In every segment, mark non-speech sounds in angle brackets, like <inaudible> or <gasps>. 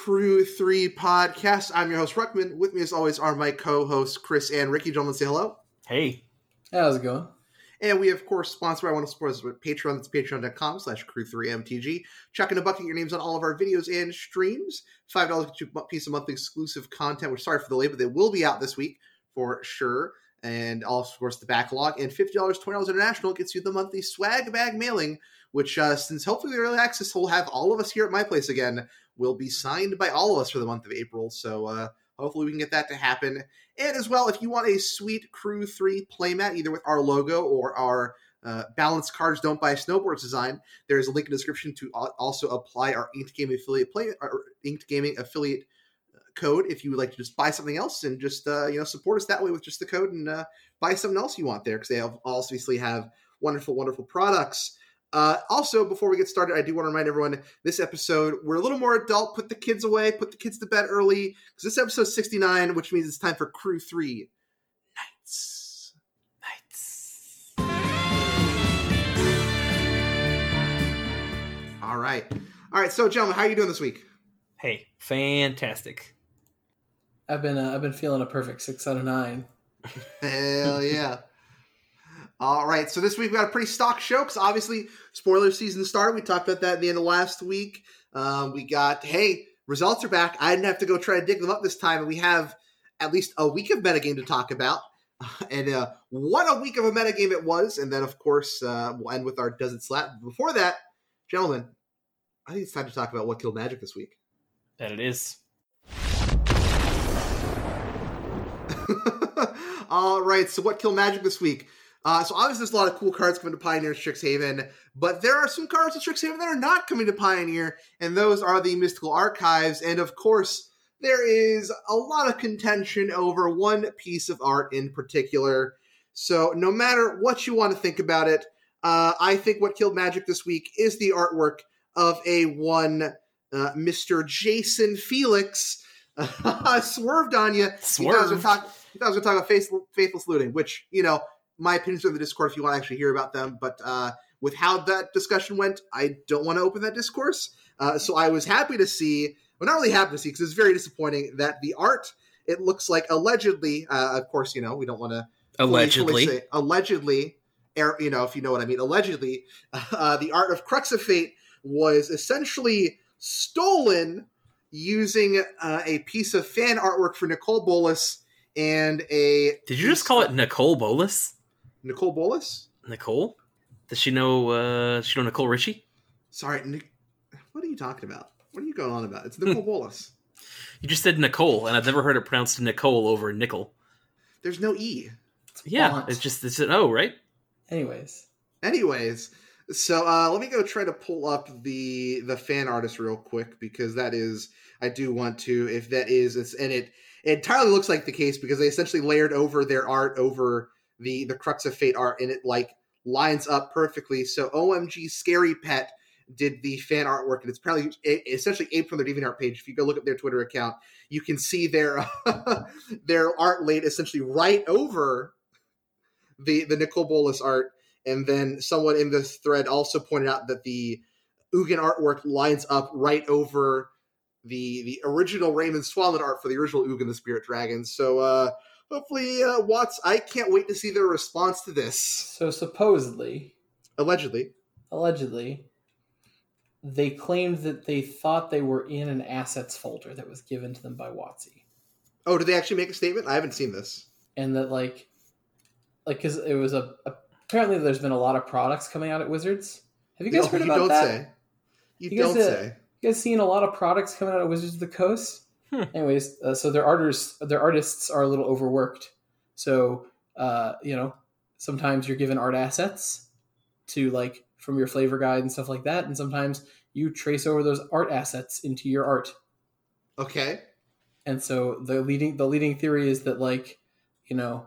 episode of Crew 3 Podcast. I'm your host, Ruckman. With me, as always, are my co hosts, Chris and Ricky. Gentlemen, say hello. Hey. How's it going? And we, of course, sponsor by one of the sponsors with Patreon. That's patreon.com slash crew3mtg. Chuck in a bucket your names on all of our videos and streams. $5 gets you a piece of monthly exclusive content. We're sorry for the late, but they will be out this week for sure. And also, of course, the backlog. And $50, $20 international gets you the monthly swag bag mailing, which, uh, since hopefully the early access will have all of us here at my place again, will be signed by all of us for the month of April. So, uh, Hopefully, we can get that to happen. And as well, if you want a sweet Crew 3 playmat, either with our logo or our uh, balanced cards don't buy snowboards design, there's a link in the description to also apply our Inked Gaming affiliate play our Inked Gaming affiliate uh, code if you would like to just buy something else and just uh, you know support us that way with just the code and uh, buy something else you want there because they have obviously have wonderful wonderful products. Uh, also, before we get started, I do want to remind everyone this episode, we're a little more adult. Put the kids away, put the kids to bed early, because this episode 69, which means it's time for Crew 3 Nights. Nights. All right. All right, so, gentlemen, how are you doing this week? Hey, fantastic. I've been uh, I've been feeling a perfect six out of nine. Hell yeah. All right, so this week we got a pretty stock show because obviously spoiler season started. We talked about that at the end of last week. Um, we got hey, results are back. I didn't have to go try to dig them up this time, and we have at least a week of metagame to talk about. <laughs> And uh, what a week of a metagame it was! And then of course uh, we'll end with our does it slap. Before that, gentlemen, I think it's time to talk about what killed Magic this week. That it is. <laughs> All right, so what killed Magic this week? Uh, so obviously, there's a lot of cool cards coming to Pioneer Strixhaven, but there are some cards in Strixhaven that are not coming to Pioneer, and those are the Mystical Archives. And of course, there is a lot of contention over one piece of art in particular. So no matter what you want to think about it, uh, I think what killed Magic this week is the artwork of a one uh, Mr. Jason Felix. <laughs> swerved on you. Swerved. I was going to talk, about faithless looting, which you know my opinions are in the Discord if you want to actually hear about them. But uh, with how that discussion went, I don't want to open that discourse. Uh, so I was happy to see, well, not really happy to see, because it's very disappointing that the art, it looks like allegedly, uh, of course, you know, we don't want to allegedly, allegedly, you know, if you know what I mean, allegedly, <laughs> uh, the art of Crux of Fate was essentially stolen using uh, a piece of fan artwork for Nicole Bolas and a. Did you just call it Nicole Bolas? Nicol Bolas? Nicole? Does she know? Uh, does she know Nicole Richie? Sorry, Nic- what are you talking about? What are you going on about? It's <laughs> Nicol Bolas. You just said Nicole, and I've never heard it pronounced Nicole over nickel. There's no e. It's yeah, font. it's just it's an O, right? Anyways, anyways, so uh, let me go try to pull up the the fan artist real quick because that is I do want to if that is it's and it it entirely looks like the case because they essentially layered over their art over the the crux of fate art and it like lines up perfectly. So omg scary pet did the fan artwork and it's probably essentially aped from their deviantart page. If you go look at their twitter account you can see their <laughs> their art laid essentially right over the the nicol bolas art. And then someone in this thread also pointed out that the Ugin artwork lines up right over the the original Raymond Swanland art for the original Ugin the Spirit Dragon. So uh hopefully, uh, WotC, I can't wait to see their response to this. So supposedly, allegedly, allegedly, they claimed that they thought they were in an assets folder that was given to them by WotC. Oh, did they actually make a statement? I haven't seen this. And that like, like because it was a, a, apparently there's been a lot of products coming out at Wizards. Have you guys no, heard you about don't that? Say. You, you don't guys, say. You guys seen a lot of products coming out of Wizards of the Coast? Hmm. Anyways, uh, so their artists their artists are a little overworked. So uh, you know, sometimes you're given art assets to like from your flavor guide and stuff like that, and sometimes you trace over those art assets into your art. Okay. And so the leading the leading theory is that like, you know,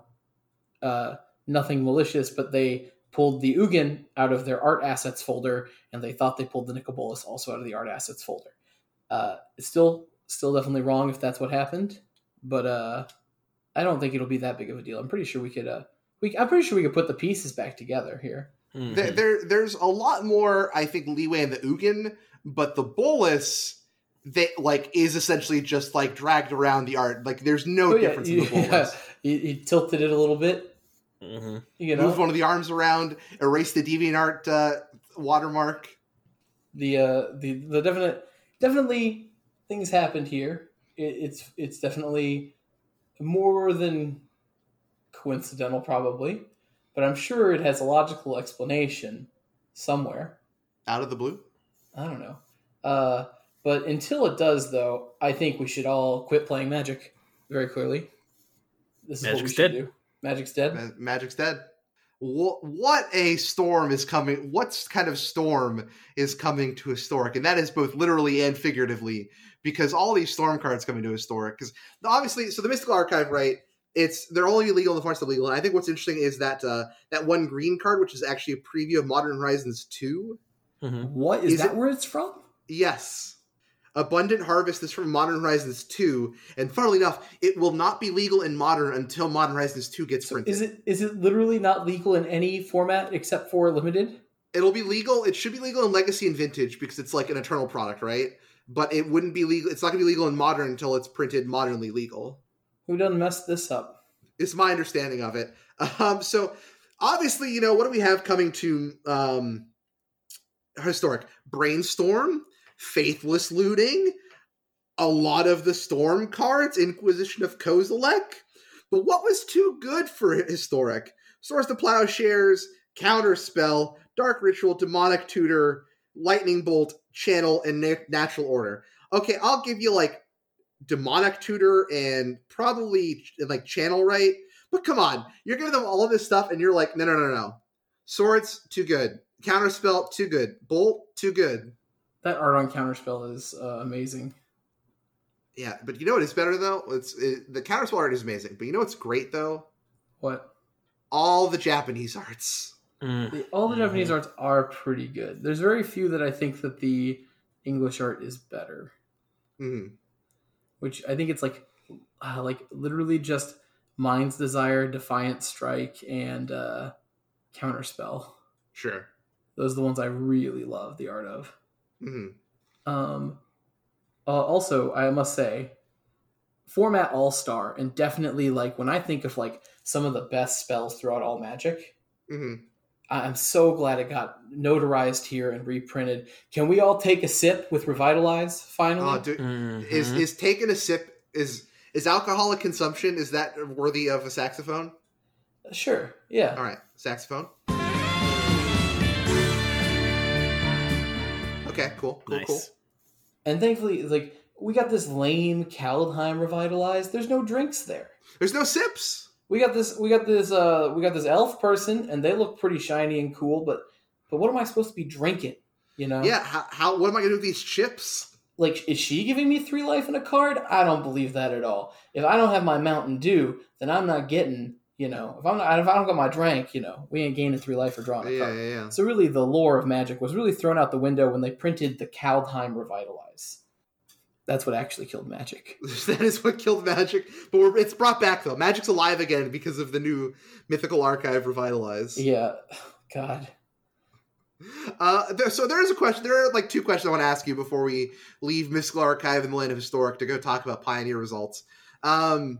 uh, nothing malicious, but they pulled the Ugin out of their art assets folder, and they thought they pulled the Nicol Bolas also out of the art assets folder. Uh, it's still still definitely wrong if that's what happened, but uh, I don't think it'll be that big of a deal. I'm pretty sure we could. Uh, we I'm pretty sure we could put the pieces back together here. Mm-hmm. There, there, there's a lot more I think leeway in the Ugin, but the Bolus that like is essentially just like dragged around the art. Like there's no Oh, yeah, difference you- in the Bolus. yeah. <laughs> He, he tilted it a little bit. hmm You know, Move one of the arms around, erase the DeviantArt uh, watermark. the uh the the definite definitely things happened here it, it's it's definitely more than coincidental probably but i'm sure it has a logical explanation somewhere Out of the blue. i don't know uh but until it does though i think we should all quit playing magic very clearly this is what we Magic's should dead. do magic's dead Ma- Magic's dead. What, what a storm is coming! What kind of storm is coming to historic? And that is both literally and figuratively, because all these storm cards coming to historic. Because obviously, so the Mystical Archive, right? It's they're only legal in the forest of legal. And I think what's interesting is that uh, that one green card, which is actually a preview of Modern Horizons two. hmm what is, Is that it- where it's from Yes. Abundant Harvest is from Modern Horizons 2, and funnily enough, it will not be legal in Modern until Modern Horizons 2 gets so printed. is it is it literally not legal in any format except for limited It'll be legal. It should be legal in Legacy and Vintage because it's like an eternal product, right? But it wouldn't be legal. It's not going to be legal in Modern until it's printed modernly legal. who done messed this up It's my understanding of it. Um, so obviously, you know what do we have coming to um, historic brainstorm, faithless looting, a lot of the storm cards, Inquisition of Kozilek. But what was too good for historic? Swords to Plowshares, Counterspell, Dark Ritual, Demonic Tutor, Lightning Bolt, Channel, in Na- Natural Order. Okay, I'll give you like Demonic Tutor and probably like Channel right. But come on, you're giving them all of this stuff, and you're like, no, no, no, no. Swords, too good. Counterspell, too good. Bolt, too good. That art on Counterspell is uh, amazing. Yeah, but you know what is better though? It's it, the Counterspell art is amazing. But you know what's great though? What? All the Japanese arts. Mm. The, all the Mhm. Japanese arts are pretty good. There's very few that I think that the English art is better. hmm Which I think it's like, uh, like literally just Mind's Desire, Defiant Strike, and uh, Counterspell. Sure. Those are the ones I really love the art of. hmm Um, uh, also, I must say, format All Star, and definitely like when I think of like some of the best spells throughout all Magic, hmm I- I'm so glad it got notarized here and reprinted. Can we all take a sip with Revitalize finally? Oh, dude, Mhm. is is taking a sip is is alcoholic consumption is that worthy of a saxophone? sure, yeah. All right, saxophone. Okay, cool, cool, nice. cool. And thankfully, like we got this lame Kaldheim Revitalized. There's no drinks there. There's no sips. We got this. We got this. Uh, we got this elf person, and they look pretty shiny and cool. But, but what am I supposed to be drinking? You know? Yeah, how, how what am I gonna do with these chips? like is she giving me three life in a card i don't believe that at all if i don't have my mountain dew then i'm not getting you know if i'm not if i don't got my drink you know we ain't gaining three life or drawing a Yeah, card yeah, yeah. so really the lore of magic was really thrown out the window when they printed the kaldheim revitalize that's what actually killed magic <laughs> that is what killed magic. But we're, it's brought back though. Magic's alive again because of the new mystical archive revitalized. yeah god Uh, there, so there is a question. There are like two questions I want to ask you before we leave mystical archive and the land of historic to go talk about pioneer results. Um,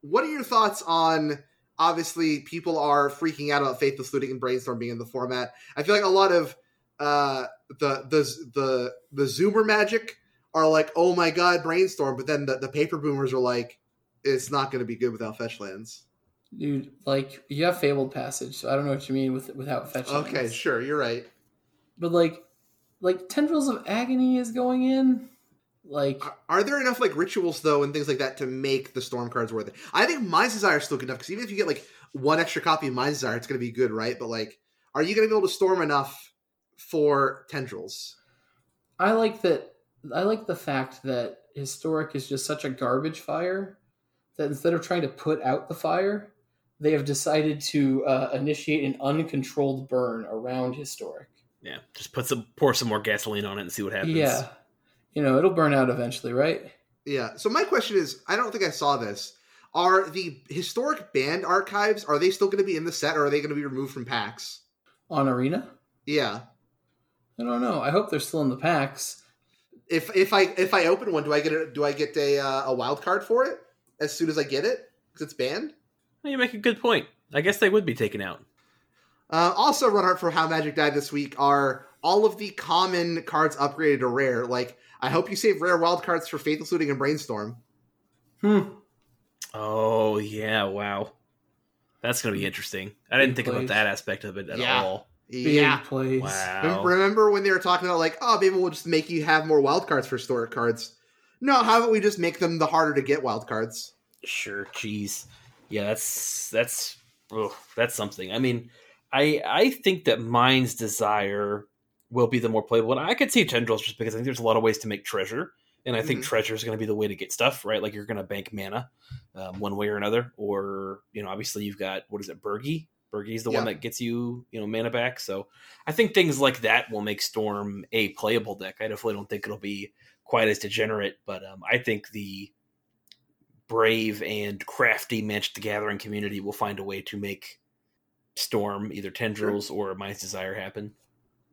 what are your thoughts on? Obviously, people are freaking out about faithless looting and brainstorm being in the format. I feel like a lot of uh, the the the the Zoomer magic are like, oh my god, brainstorm. But then the, the paper boomers are like, it's not going to be good without fetch lands. dude like you have fabled passage so i don't know what you mean with without fetch Okay, sure, you're right. but like like tendrils of agony is going in like Are- Are there enough like rituals though and things like that to make the storm cards worth it? I think Mind's Desire is still good enough because even if you get like one extra copy of Mind's Desire, it's going to be good, right? But like, are you going to be able to storm enough for tendrils? I like that. I like the fact that historic is just such a garbage fire that instead of trying to put out the fire, they have decided to uh, initiate an uncontrolled burn around historic. Yeah, just put some pour some more gasoline on it and see what happens. Yeah, you know it'll burn out eventually, right? Yeah. So my question is, I don't think I saw this. Are the historic banned archives are they still going to be in the set, or are they going to be removed from packs? On arena, Yeah. I don't know. I hope they're still in the packs. If if I if I open one, do I get a do I get a uh, a wild card for it as soon as I get it because it's banned? Well, you make a good point. I guess they would be taken out. Uh, also, run art for how Magic died this week are all of the common cards upgraded to rare. Like, I hope you save rare wild cards for Faithless Looting and Brainstorm. Hmm. Oh yeah, wow. That's gonna be interesting. I didn't Big think about that aspect of it at Yeah. all. Big Yeah. plays. Wow. Remember when they were talking about like, oh, maybe we'll just make you have more wild cards for store cards? No, how about we just make them the harder to get wild cards? Sure, jeez. Yeah, that's that's ugh, that's something. I mean, I I think that Mind's Desire will be the more playable. And I could see Tendrils just because I think there's a lot of ways to make treasure, and I think Mhm. treasure is going to be the way to get stuff, right? Like you're going to bank mana, um, one way or another, or you know, obviously you've got what is it, Birgi? Birgi's the one that gets you, you know, mana back. So I think things like that will make Storm a playable deck. I definitely don't think it'll be quite as degenerate, but um, I think the brave and crafty Magic the Gathering community will find a way to make Storm either Tendrils or Mind's Desire happen.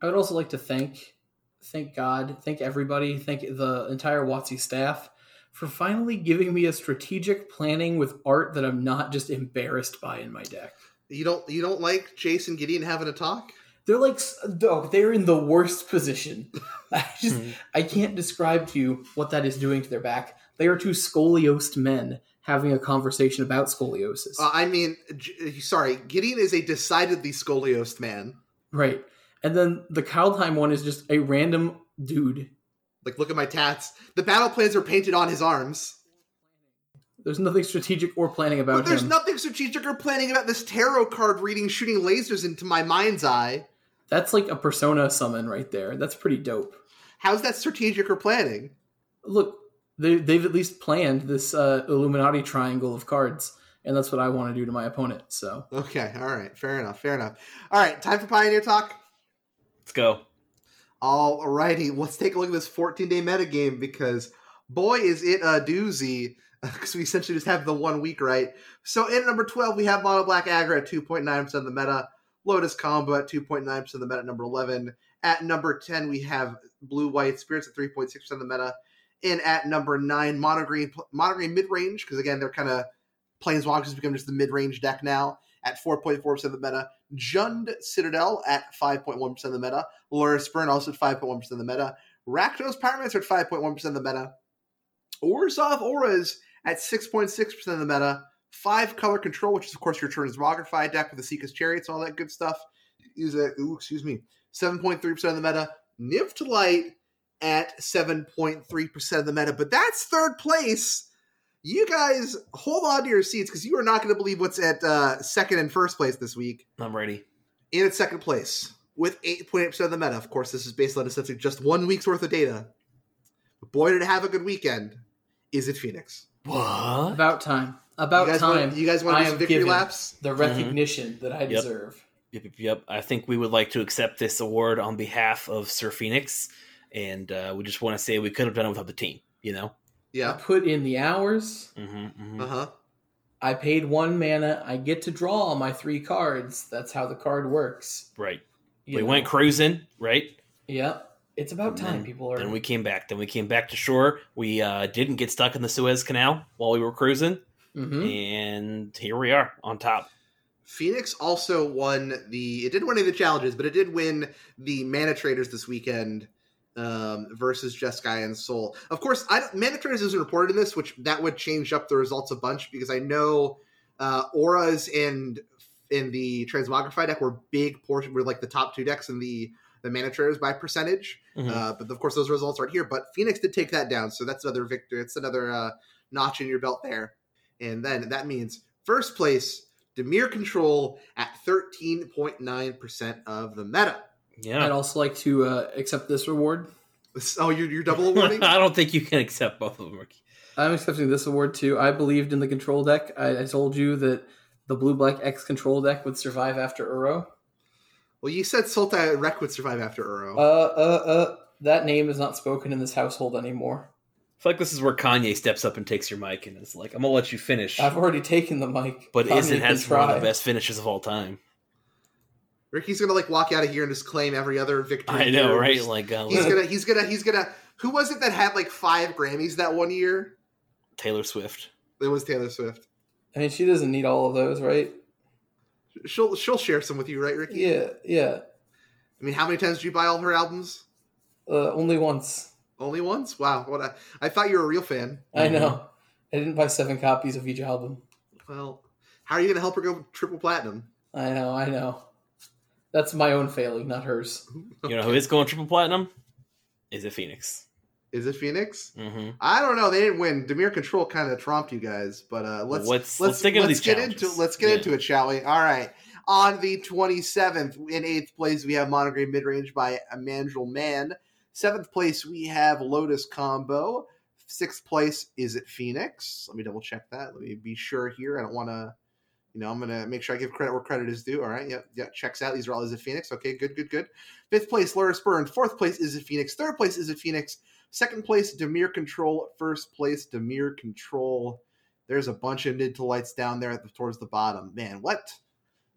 I would also like to thank thank God, thank everybody, thank the entire WotC staff for finally giving me a strategic planning with art that I'm not just embarrassed by in my deck. You don't you don't like Jason Gideon having a talk? They're like dog, they're in the worst position. <laughs> I just Hmm. I can't describe to you what that is doing to their back. They are two scoliosed men having a conversation about scoliosis. Uh, I mean, J- sorry, Gideon is a decidedly scoliosed man. right. And then the Kaldheim one is just a random dude. Like, look at my tats. The battle plans are painted on his arms. There's nothing strategic or planning about But about there's him. nothing strategic or planning about this tarot card reading shooting lasers into my mind's eye. That's like a persona summon right there. That's pretty dope. How's that strategic or planning? Look, they, they've at least planned this uh, Illuminati triangle of cards, and that's what I want to do to my opponent. So Okay, all right, fair enough, fair enough. All right, time for Pioneer Talk. Let's go. All righty, let's take a look at this 14 day meta game because boy, is it a doozy. <laughs> Because we essentially just have the one week right. So in number 12, we have Mono Black Aggro at 2.9% of the meta, Lotus Combo at 2.9% of the meta at number 11. At number 10, we have Blue White Spirits at 3.6% of the meta. And at number 9, Mono Green, Mono Green mid range, because again, they're kind of Planeswalkers become just the mid range deck now at 4.4% of the meta. Jund Citadel at 5.1% of the meta. Lurrus Burn also at 5.1% of the meta. Rakdos Pyromancer at 5.1% of the meta. Orzhov Auras at 6.6% of the meta. Five color control, which is, of course, your Transmogrify deck with the Seeker's Chariots, and all that good stuff. Use it. Ooh, excuse me. 7.3% of the meta. Niv to Light at 7.3% of the meta. But that's third place. You guys hold on to your seats because you are not going to believe what's at uh, second and first place this week I'm ready. in its second place with 8.8% of the meta. Of course, this is based on essentially just one week's worth of data. But boy, did it have a good weekend. Is it Phoenix? What? about time, about you time, Want, you guys want I to do am victory laps? the recognition that I deserve. Yep, yep, yep. I think we would like to accept this award on behalf of Sir Phoenix, and uh, we just want to say we could have done it without the team. You know. I Yeah. put in the hours. Mm-hmm, Uh huh. I paid one mana. I get to draw my three cards. That's how the card works. Right. You we know? went cruising, right? Yep. It's about And time. then- People are. Then we came back. Then we came back to shore. We uh, didn't get stuck in the Suez Canal while we were cruising, Mhm. and here we are on top. Phoenix also won the. It didn't win any of the challenges, but it did win the Mana Traders this weekend um, versus Jeskai and Soul. Of course, I don't, Mana Traders isn't reported in this, which that would change up the results a bunch because I know uh, Auras and in the Transmogrify deck were big portion were like the top two decks in the the Mana Traders by percentage. Mhm. Uh, but of course, those results aren't here. But Phoenix did take that down, so that's another victory. It's another uh, notch in your belt there. And then that means first place, Dimir Control at thirteen point nine percent of the meta. yeah. I'd also like to uh, accept this reward. <laughs> Oh, you're, you're double awarding. <laughs> I don't think you can accept both of them. I'm accepting this award too. I believed in the control deck. I, I told you that the blue black X control deck would survive after Uro. Well, you said Sultai Rek would survive after Uro. uh, uh. Uh, that name is not spoken in this household anymore. I feel like this is where Kanye steps up and takes your mic and is like, "I'm gonna let you finish." I've already taken the mic. but Kanye Isn't can has one of the best finishes of all time. Ricky's gonna like walk out of here and just claim every other victory. I know, here. right? Just- Like, uh, he's gonna he's gonna he's gonna Who was it that had like five Grammys that one year? Taylor Swift. It was Taylor Swift. I mean, she doesn't need all of those, right? She'll she'll share some with you, right, Ricky? Yeah, yeah. I mean, how many times did you buy all her albums? Uh, only once. Only once? Wow. What a, I thought you were a real fan. I know. I didn't buy seven copies of each album. Well, how are you going to help her go triple platinum? I know, I know. That's my own failing, not hers. <laughs> You know who is going triple platinum? Is it Phoenix? Is it Phoenix? Mm-hmm. I don't know. They didn't win. Dimir Control kind of trumped you guys, but uh, let's let's let's let's let's get challenges. into let's get Yeah. into it, shall we? All right. On the twenty seventh, in eighth place, we have Mono Green Mid Range by Emmanuel Man. Seventh place, we have Lotus Combo. Sixth place, is it Phoenix? Let me double check that. Let me be sure here. I don't want to, you know, I'm gonna make sure I give credit where credit is due. All right, yep, yep, checks out. These are all is it Phoenix? Okay, good, good, good. Fifth place, Lurrus Burn. Fourth place, is it Phoenix? Third place, is it Phoenix? Second place, Dimir Control. First place, Dimir Control. There's a bunch of Niv to Lights down there at the, towards the bottom. Man, what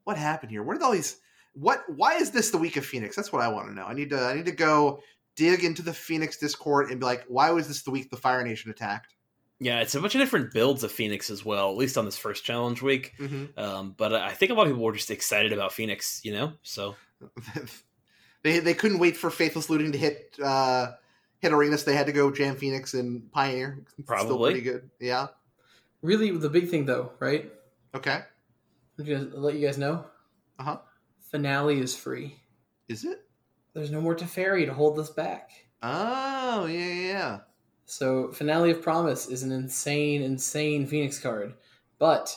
what happened here? Where did all these? What? Why is this the week of Phoenix? That's what I want to know. I need to. I need to go dig into the Phoenix Discord and be like, why was this the week the Fire Nation attacked? Yeah, it's a bunch of different builds of Phoenix as well, at least on this first challenge week. Mm-hmm. Um, but I think a lot of people were just excited about Phoenix, you know. So <laughs> they they couldn't wait for Faithless Looting to hit uh, hit Arenas. They had to go jam Phoenix and Pioneer. Still Probably. pretty good. Yeah. Really, the big thing though, right? Okay. I'm gonna let you guys know. Uh huh. Finale is free. Is it? There's no more Teferi to hold us back. Oh yeah yeah. yeah. So Finale of Promise is an insane, insane Phoenix card. But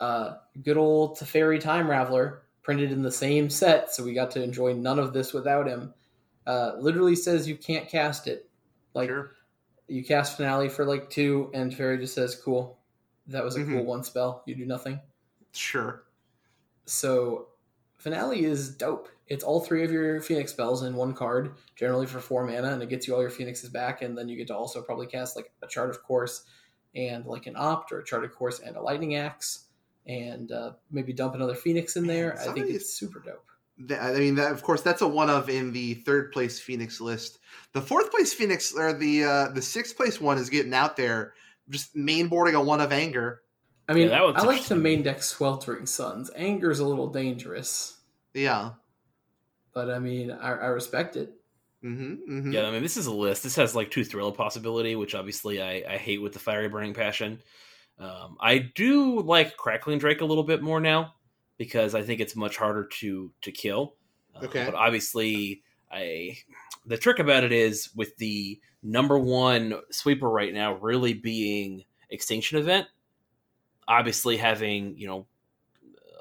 uh good old Teferi Time Raveler, printed in the same set, so we got to enjoy none of this without him. Uh literally says you can't cast it. Like sure. you cast Finale for like two, and Teferi just says, Cool. That was a Mhm. cool one spell. You do nothing. Sure. So Finale is dope. It's all three of your Phoenix spells in one card, generally for four mana, and it gets you all your Phoenixes back, and then you get to also probably cast like a Chart a Course and like an Opt or a Chart a Course and a Lightning Axe, and uh, maybe dump another Phoenix in there. Man, I think it's super dope. Th- I mean, that, of course, that's a one of in the third place Phoenix list. The fourth place Phoenix or the uh, the sixth place one is getting out there, just mainboarding a one of anger. I mean, Yeah, that I like to interesting. main deck Sweltering Suns. Anger's a little dangerous, Yeah. but I mean, I, I respect it. Mm-hmm, mm-hmm. yeah, I mean, this is a list. This has like two thrill possibility, which obviously I, I hate with the fiery burning passion. Um, I do like crackling drake a little bit more now because I think it's much harder to to kill. Uh, Okay. but obviously, I the trick about it is with the number one sweeper right now really being extinction event. Obviously, having you know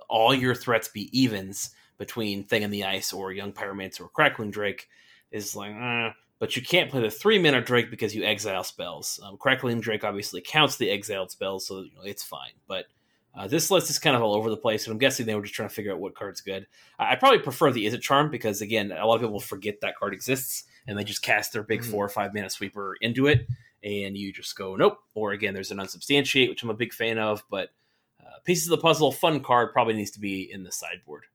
all your threats be evens between Thing in the Ice or Young Pyromancer or Crackling Drake is like, eh. but you can't play the three mana Drake because you exile spells. Um, Crackling Drake obviously counts the exiled spells, so you know, it's fine. But uh, this list is kind of all over the place, and I'm guessing they were just trying to figure out what card's good. I, I probably prefer the Izzet Charm because, again, a lot of people forget that card exists and they just cast their big Mhm. four or five mana sweeper into it, and you just go, nope. Or again, there's an Unsubstantiate, which I'm a big fan of, but uh, Pieces of the Puzzle, fun card, probably needs to be in the sideboard.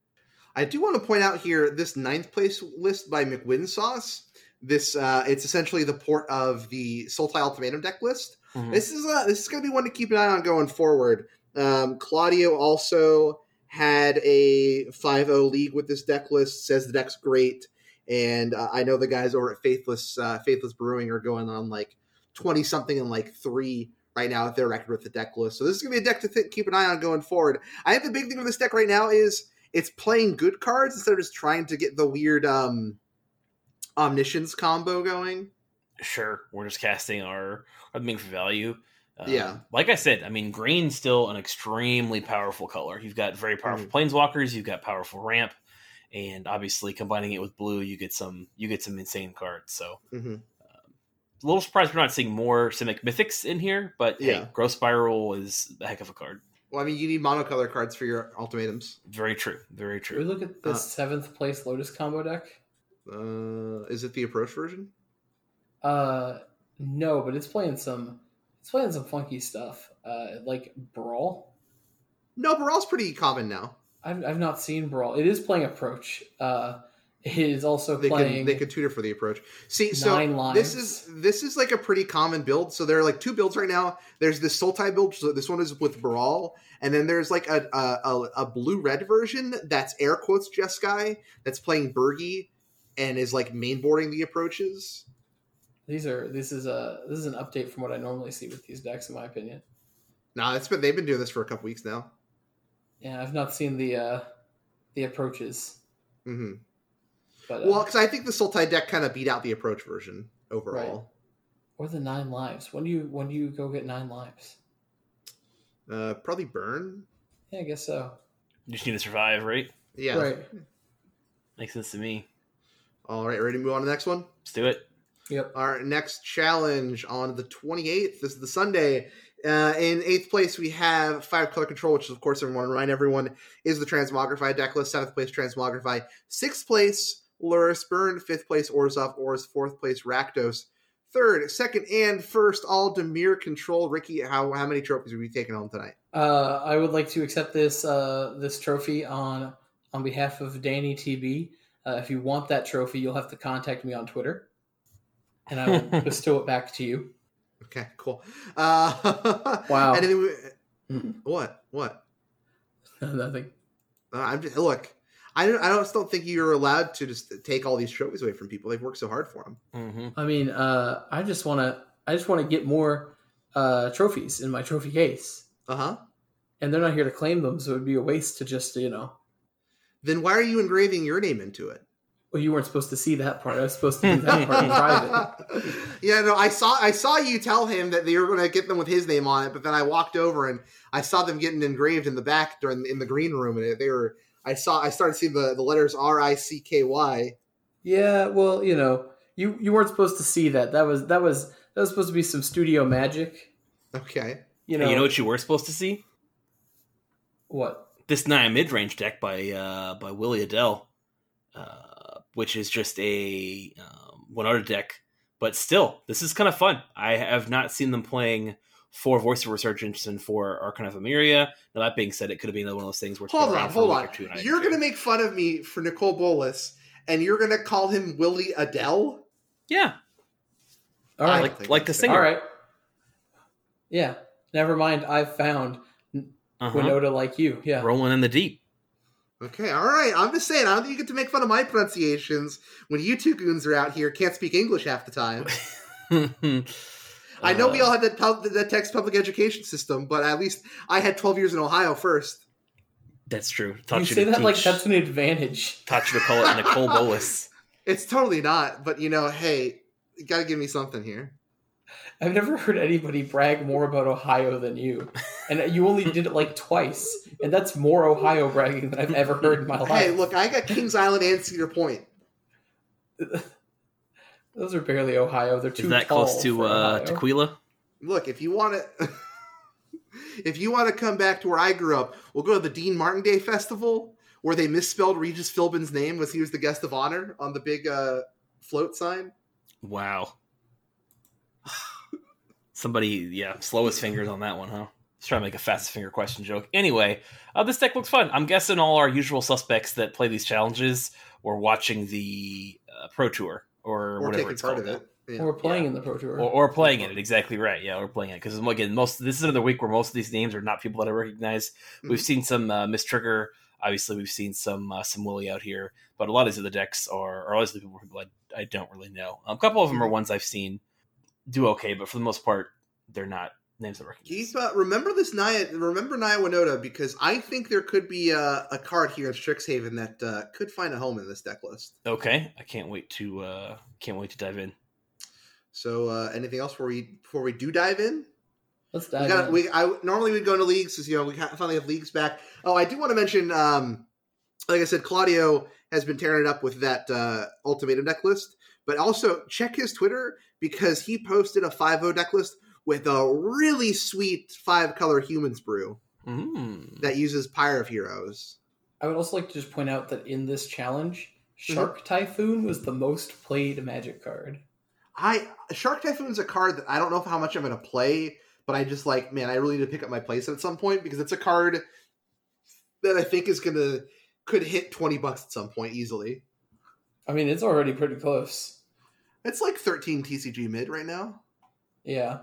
I do want to point out here this ninth place list by McWin Sauce. This uh, it's essentially the port of the Sultai Ultimatum deck list. This is uh, this is going to be one to keep an eye on going forward. Um, Claudio also had a 5-0 league with this deck list. Says the deck's great, and uh, I know the guys over at Faithless uh, Faithless Brewing are going on like twenty something and like three right now at their record with the deck list. So this is going to be a deck to th- keep an eye on going forward. I think the big thing with this deck right now is it's playing good cards instead of just trying to get the weird um, omniscience combo going. sure we're just casting our our thing for value Um, Yeah. like i said i mean green's still an extremely powerful color you've got very powerful planeswalkers you've got powerful ramp and obviously combining it with blue you get some you get some insane cards so Mm-hmm. a little surprised we're not seeing more simic mythics in here but Yeah. hey growth spiral is a heck of a card Well, I mean, you need monocolor cards for your ultimatums. very true very Should we true look at the Uh, seventh place Lotus combo deck? Uh, is it the approach version? Uh, no, but it's playing some. It's playing some funky stuff. Uh, like Baral. No, Baral's pretty common now. I've, I've not seen Baral. It is playing Approach. Uh, It is also They playing can they can tutor for the approach. See, so lives. this is this is like a pretty common build. So there are like two builds right now. There's this Sultai build. So this one is with Baral, and then there's like a a, a, a blue red version that's air quotes Jeskai that's playing Birgi and is like mainboarding the approaches. These are this is a this is an update from what I normally see with these decks, in my opinion. Nah, it's been they've been doing this for a couple weeks now. Yeah, I've not seen the uh the approaches, Mm-hmm. but uh, Well, because I think the Sultai deck kind of beat out the approach version overall. or the nine lives. When do you when do you go get nine lives? Uh, probably burn. Yeah, I guess so. You just need to survive, right? Yeah. Right. Makes sense to me. All right, ready to move on to the next one? Let's do it. Yep. Our next challenge on the 28th. This is the Sunday. Uh, in eighth place, we have five color control, which is, of course, everyone remind everyone is the Transmogrify deck list. Seventh place, Transmogrify. Sixth place, Lurrus Burn. Fifth place, Orzhov Auras. Fourth place, Rakdos. Third, second, and first, all Dimir control. Ricky, how how many trophies are we taking home tonight? Uh, I would like to accept this uh, this trophy on on behalf of Danny TB. Uh, if you want that trophy, you'll have to contact me on Twitter, and I will <laughs> bestow it back to you. Okay, cool. Uh, <laughs> Wow. Anything? We, Mhm. what? What? Nothing. Uh, I'm just look. I don't. I don't Still think you're allowed to just take all these trophies away from people. They've worked so hard for them. hmm I mean, uh, I just want to I just want to get more uh, trophies in my trophy case, Uh huh. and they're not here to claim them, so it'd be a waste to just you know. Then why are you engraving your name into it? Well, you weren't supposed to see that part. I was supposed to do that part in private. <laughs> yeah, no, I saw I saw you tell him that they were going to get them with his name on it, but then I walked over and I saw them getting engraved in the back during in the green room, and they were. I saw. I started seeing the the letters R I C K Y. Yeah, well, you know, you you weren't supposed to see that. That was that was that was supposed to be some studio magic. Okay. You Hey, know, you know what you were supposed to see? what? This Naya mid range deck by uh, by Willie Adele, uh, which is just a um, one other deck, but still, this is kind of fun. I have not seen them playing for Voice of Resurgence and for Archon of Emeria. Now that being said, it could have been one of those things where it's Hold been on, for a hold on. or two and I You're going to make fun of me for Nicole Bolas, and you're going to call him Willie Adele. yeah, All right, I like like the that's singer. all right. Yeah, never mind. I've found Uh-huh. Winota like you. Yeah, rolling in the deep. Okay, all right. I'm just saying. I don't think you get to make fun of my pronunciations when you two goons are out here can't speak English half the time. <laughs> I know we Uh, all had that, pub, that text public education system, but at least I had 12 years in Ohio first. That's true. Taught you you, say to that like that's an advantage. taught you to call it Nicole <laughs> Bolas. It's totally not, but you know, hey, you got to give me something here. I've never heard anybody brag more about Ohio than you, and you only did it like twice, and that's more Ohio bragging than I've ever heard in my life. Hey, look, I got Kings Island and Cedar Point. <laughs> Those are barely Ohio. They're too Is that tall close to uh, Tequila? Look, if you want to, <laughs> if you want to come back to where I grew up, we'll go to the Dean Martin Day Festival where they misspelled Regis Philbin's name was he was the guest of honor on the big uh, float sign. Wow. Somebody, yeah, slow his fingers on that one, huh? Let's try to make a fast finger question joke. Anyway, uh, this deck looks fun. I'm guessing all our usual suspects that play these challenges were watching the uh, Pro Tour or, Or whatever taking it's part called. of it. Yeah. Or we're playing in the Pro Tour. Or, or playing in it, exactly right. Yeah, we're playing it because again, most this is another week where most of these names are not people that I recognize. We've Mhm. seen some uh, Miss Trigger, obviously. We've seen some uh, some Willie out here, but a lot of these other decks are, are always the people, people I, I don't really know. a couple of them are Mhm. ones I've seen do okay, but for the most part, they're not names I recognize. Keith, uh, remember this Naya. Remember Naya Winota because I think there could be a, a card here in Strixhaven that uh, could find a home in this deck list. Okay, I can't wait to uh, can't wait to dive in. So, uh, anything else before we before we do dive in? Let's We dive got in. we I normally we'd go into leagues because you know we finally have leagues back. Oh, I do want to mention, um, like I said, Claudio has been tearing it up with that uh, ultimatum deck list, but also check his Twitter because he posted a 5 deck list with a really sweet five color humans brew Mm. that uses Pyre of Heroes. I would also like to just point out that in this challenge, Mm-hmm. Shark Typhoon was the most played Magic card. I Shark Typhoon's a card that I don't know how much I'm going to play, but I just like, man, I really need to pick up my place at some point because it's a card that I think is going to could hit 20 bucks at some point easily. I mean, it's already pretty close. It's like 13 TCG mid right now. Yeah.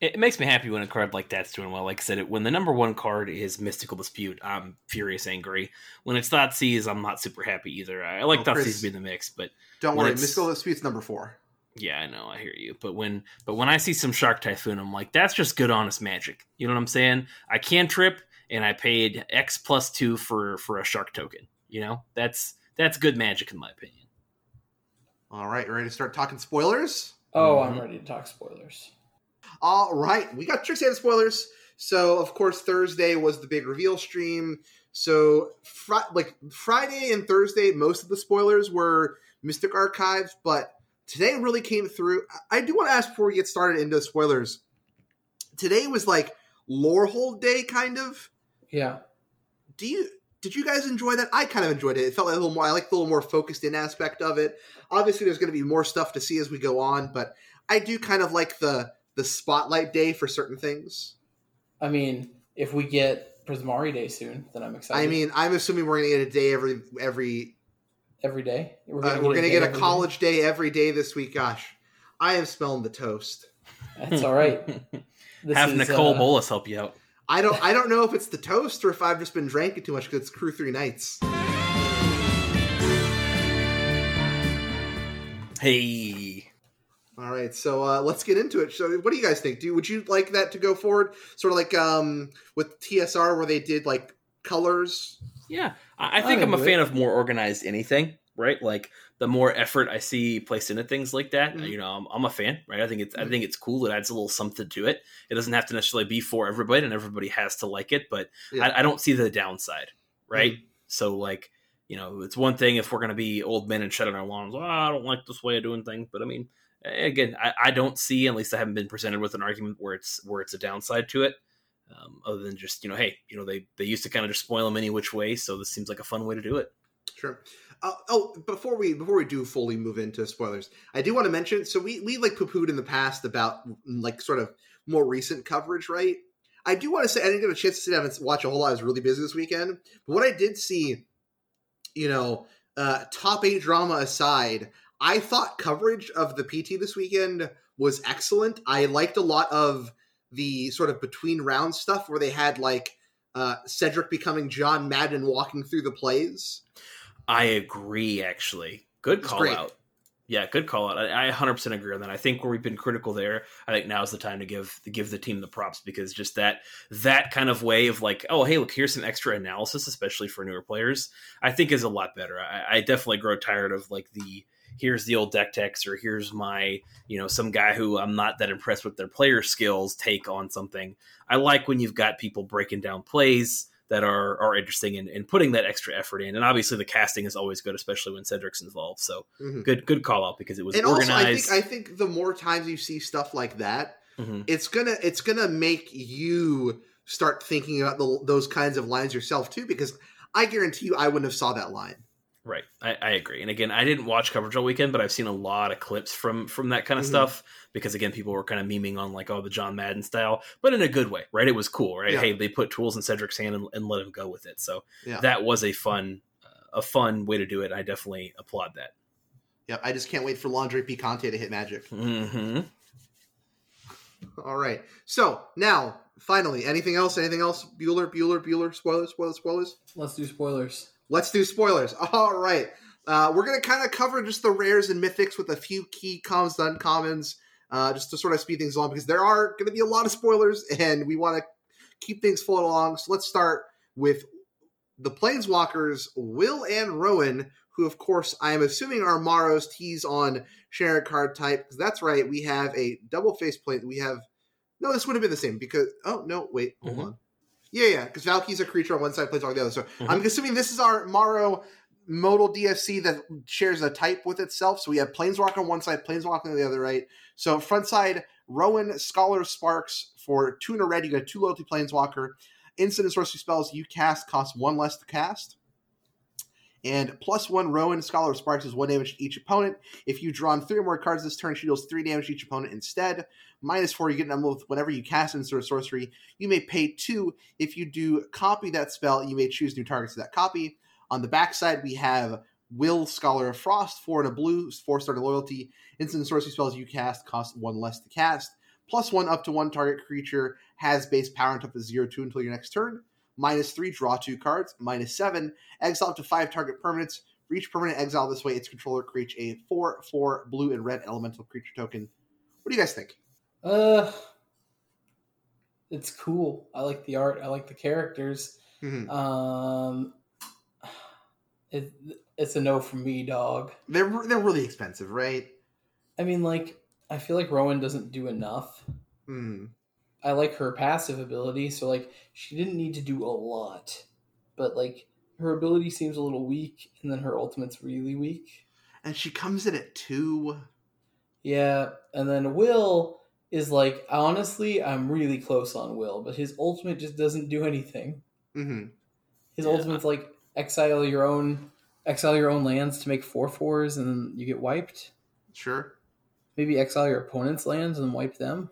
It, it makes me happy when a card like that's doing well. Like I said, it, when the number one card is Mystical Dispute, I'm furious angry. When it's Thoughtseize, I'm not super happy either. I, I like Oh, Thoughtseize Chris. to be in the mix, but Don't When worry, it's- Mystical Dispute's number four. yeah, I know, I hear you. But when but when I see some Shark Typhoon, I'm like, that's just good, honest magic. You know what I'm saying? I can trip, and I paid X plus two for for a Shark token. You know, that's that's good magic in my opinion. All right, ready to start talking spoilers? Oh, I'm Mhm. ready to talk spoilers. All right, we got tricks and spoilers. So, of course, Thursday was the big reveal stream. So, fri- like Friday and Thursday, most of the spoilers were Mystic Archives, but today really came through. I I do want to ask before we get started into spoilers. Today was like Lorehold Day, kind of. Yeah. Do you did you guys enjoy that? I kind of enjoyed it. It felt like a little more. I like the little more focused in aspect of it. Obviously, there's going to be more stuff to see as we go on, but I do kind of like the the spotlight day for certain things. I mean, if we get Prismari Day soon, then I'm excited. I mean, I'm assuming we're going to get a day every every. every day. We're Uh, we're going to day get a college day every day this week. Gosh, I am smelling the toast. That's all right. <laughs> Have is, Nicole uh, Bolas help you out. I don't I don't know if it's the toast or if I've just been drinking too much because it's Crew Three Nights. Hey, All right, so uh, let's get into it. So, what do you guys think? Do would you like that to go forward, sort of like um, with TSR where they did like colors? yeah, I, I think I'm I'm a fan of more organized anything. Right, like the more effort I see placed into things like that, Mhm. you know, I'm, I'm a fan. Right, I think it's I Mhm. think it's cool. It adds a little something to it. It doesn't have to necessarily be for everybody, and everybody has to like it. But Yeah. I, I don't see the downside. Right, Mm-hmm. so like you know, it's one thing if we're going to be old men and shut on our lawns. Oh, I don't like this way of doing things. But I mean, again, I, I don't see, at least I haven't been presented with an argument where it's where it's a downside to it. Um, other than just you know, hey, you know, they they used to kind of just spoil them any which way, so this seems like a fun way to do it. Sure. Uh, oh, before we before we do fully move into spoilers, I do want to mention. So we we like poo pooed in the past about like sort of more recent coverage, right? I do want to say I didn't get a chance to sit down and watch a whole lot. I was really busy this weekend, but what I did see, you know, uh, top eight drama aside, I thought coverage of the PT this weekend was excellent. I liked a lot of the sort of between round stuff where they had like uh, Cedric becoming John Madden walking through the plays. I agree, actually. Good call out. Yeah, good call out. I, I 100% agree on that. I think where we've been critical there, I think now's the time to give to give the team the props because just that that kind of way of like, oh, hey, look, here's some extra analysis, especially for newer players. I think is a lot better. I, I definitely grow tired of like the here's the old deck text or here's my you know some guy who I'm not that impressed with their player skills take on something. I like when you've got people breaking down plays that are are interesting and, and putting that extra effort in. And obviously the casting is always good, especially when Cedric's involved. So Mhm. good good call out because it was and also I organized. think I think the more times you see stuff like that, Mhm. it's gonna it's gonna make you start thinking about the, those kinds of lines yourself too. Because I guarantee you, I wouldn't have saw that line. Right, I, I agree. And again, I didn't watch coverage all weekend, but I've seen a lot of clips from from that kind of Mhm. stuff because again, people were kind of memeing on like, oh, the John Madden style, but in a good way, right? It was cool, right? Yeah. Hey, they put tools in Cedric's hand and, and let him go with it. So Yeah. that was a fun uh, a fun way to do it. I definitely applaud that. Yep, I just can't wait for Laundry Picante to hit Magic. hmm All right, so now finally, anything else? Anything else? Bueller, Bueller, Bueller. Spoilers, spoilers, spoilers. Let's do spoilers. Let's do spoilers. <laughs> All right. Uh, we're going to kind of cover just the rares and mythics with a few key commons to uncommons, uh, just to sort of speed things along because there are going to be a lot of spoilers <laughs> and we want to keep things flowing along. So let's start with the Planeswalkers, Will and Rowan, who, of course, I am assuming are Maro's tease on sharing card type. Because that's right, we have a double face plate. We have. No, this would have been the same because. Oh, no, wait, hold Mhm. on. Yeah, yeah, because Valki's a creature on one side, Planeswalker on the other. So Mhm. I'm assuming this is our Maro modal DFC that shares a type with itself. So we have Planeswalker on one side, Planeswalker on the other, right? So front side, Rowan, Scholar Sparks for two in a red. You got two loyalty Planeswalker. Instant and sorcery spells you cast cost one less to cast. And plus one Rowan, Scholar of Sparks is one damage to each opponent. If you draw on three or more cards this turn, she deals three damage to each opponent instead. Minus four, you get number with whenever you cast instant or sorcery. You may pay two. If you do copy that spell, you may choose new targets to that copy. On the backside, we have Will Scholar of Frost, four and a blue, four star loyalty. Instant sorcery spells you cast cost one less to cast. Plus one up to one target creature has base power and of zero two until your next turn. Minus three, draw two cards. Minus seven, exile up to five target permanents. For each permanent exile this way, its controller creates a four four blue and red elemental creature token. What do you guys think? Uh, it's cool. I like the art. I like the characters. Mhm. Um, it, it's a no from me, dog. They're they're really expensive, right? I mean, like, I feel like Rowan doesn't do enough. Hmm. I like her passive ability, so like she didn't need to do a lot, but like her ability seems a little weak, and then her ultimate's really weak. And she comes in at two. Yeah, and then Will is like honestly, I'm really close on Will, but his ultimate just doesn't do anything. hmm His Yeah. ultimate's like exile your own exile your own lands to make four fours, and then you get wiped. Sure. Maybe exile your opponent's lands and wipe them.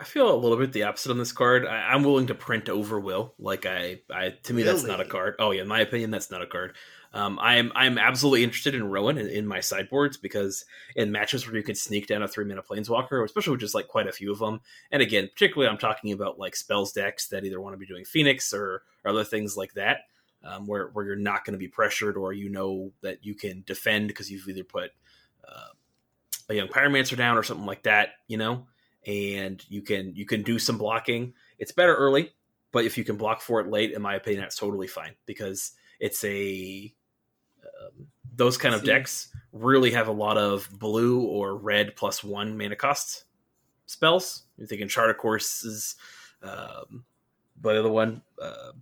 I feel a little bit the opposite on this card. I, I'm willing to print over Will. Like I, I to me that's not a card. Oh yeah, in my opinion, that's not a card. Um, I'm I'm absolutely interested in Rowan in, in my sideboards because in matches where you can sneak down a three mana planeswalker, especially with just like quite a few of them. And again, particularly I'm talking about like spells decks that either want to be doing Phoenix or, or other things like that, um, where where you're not going to be pressured or you know that you can defend because you've either put uh, a young pyromancer down or something like that, you know and you can you can do some blocking. It's better early, but if you can block for it late, in my opinion, that's totally fine because it's a um, those kind of See. decks really have a lot of blue or red plus one mana cost spells. You're thinking Chart a Courses, um, but the other one, uh,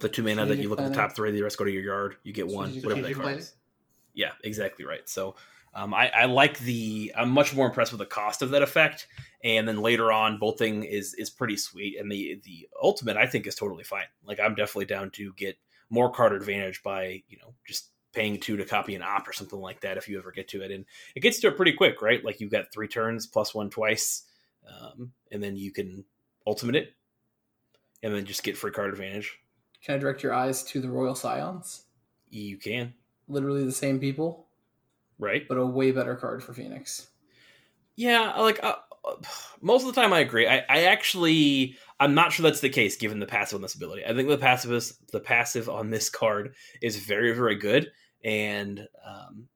the two mana that you look at the top three, the rest go to your yard. You get one, Strategic whatever that card is. Yeah, exactly right. So um, I, I like the. I'm much more impressed with the cost of that effect, and then later on, bolting is is pretty sweet, and the the ultimate I think is totally fine. Like I'm definitely down to get more card advantage by you know just paying two to copy an op or something like that if you ever get to it, and it gets to it pretty quick, right? Like you've got three turns plus one twice, um, and then you can ultimate it, and then just get free card advantage. Can I direct your eyes to the Royal Scions? You can, Literally the same people, right? but a way better card for Phoenix. Yeah, like uh, uh, most of the time, I agree. I, I actually, I'm not sure that's the case given the passive on this ability. I think the passive is the passive on this card is very, very good. And um,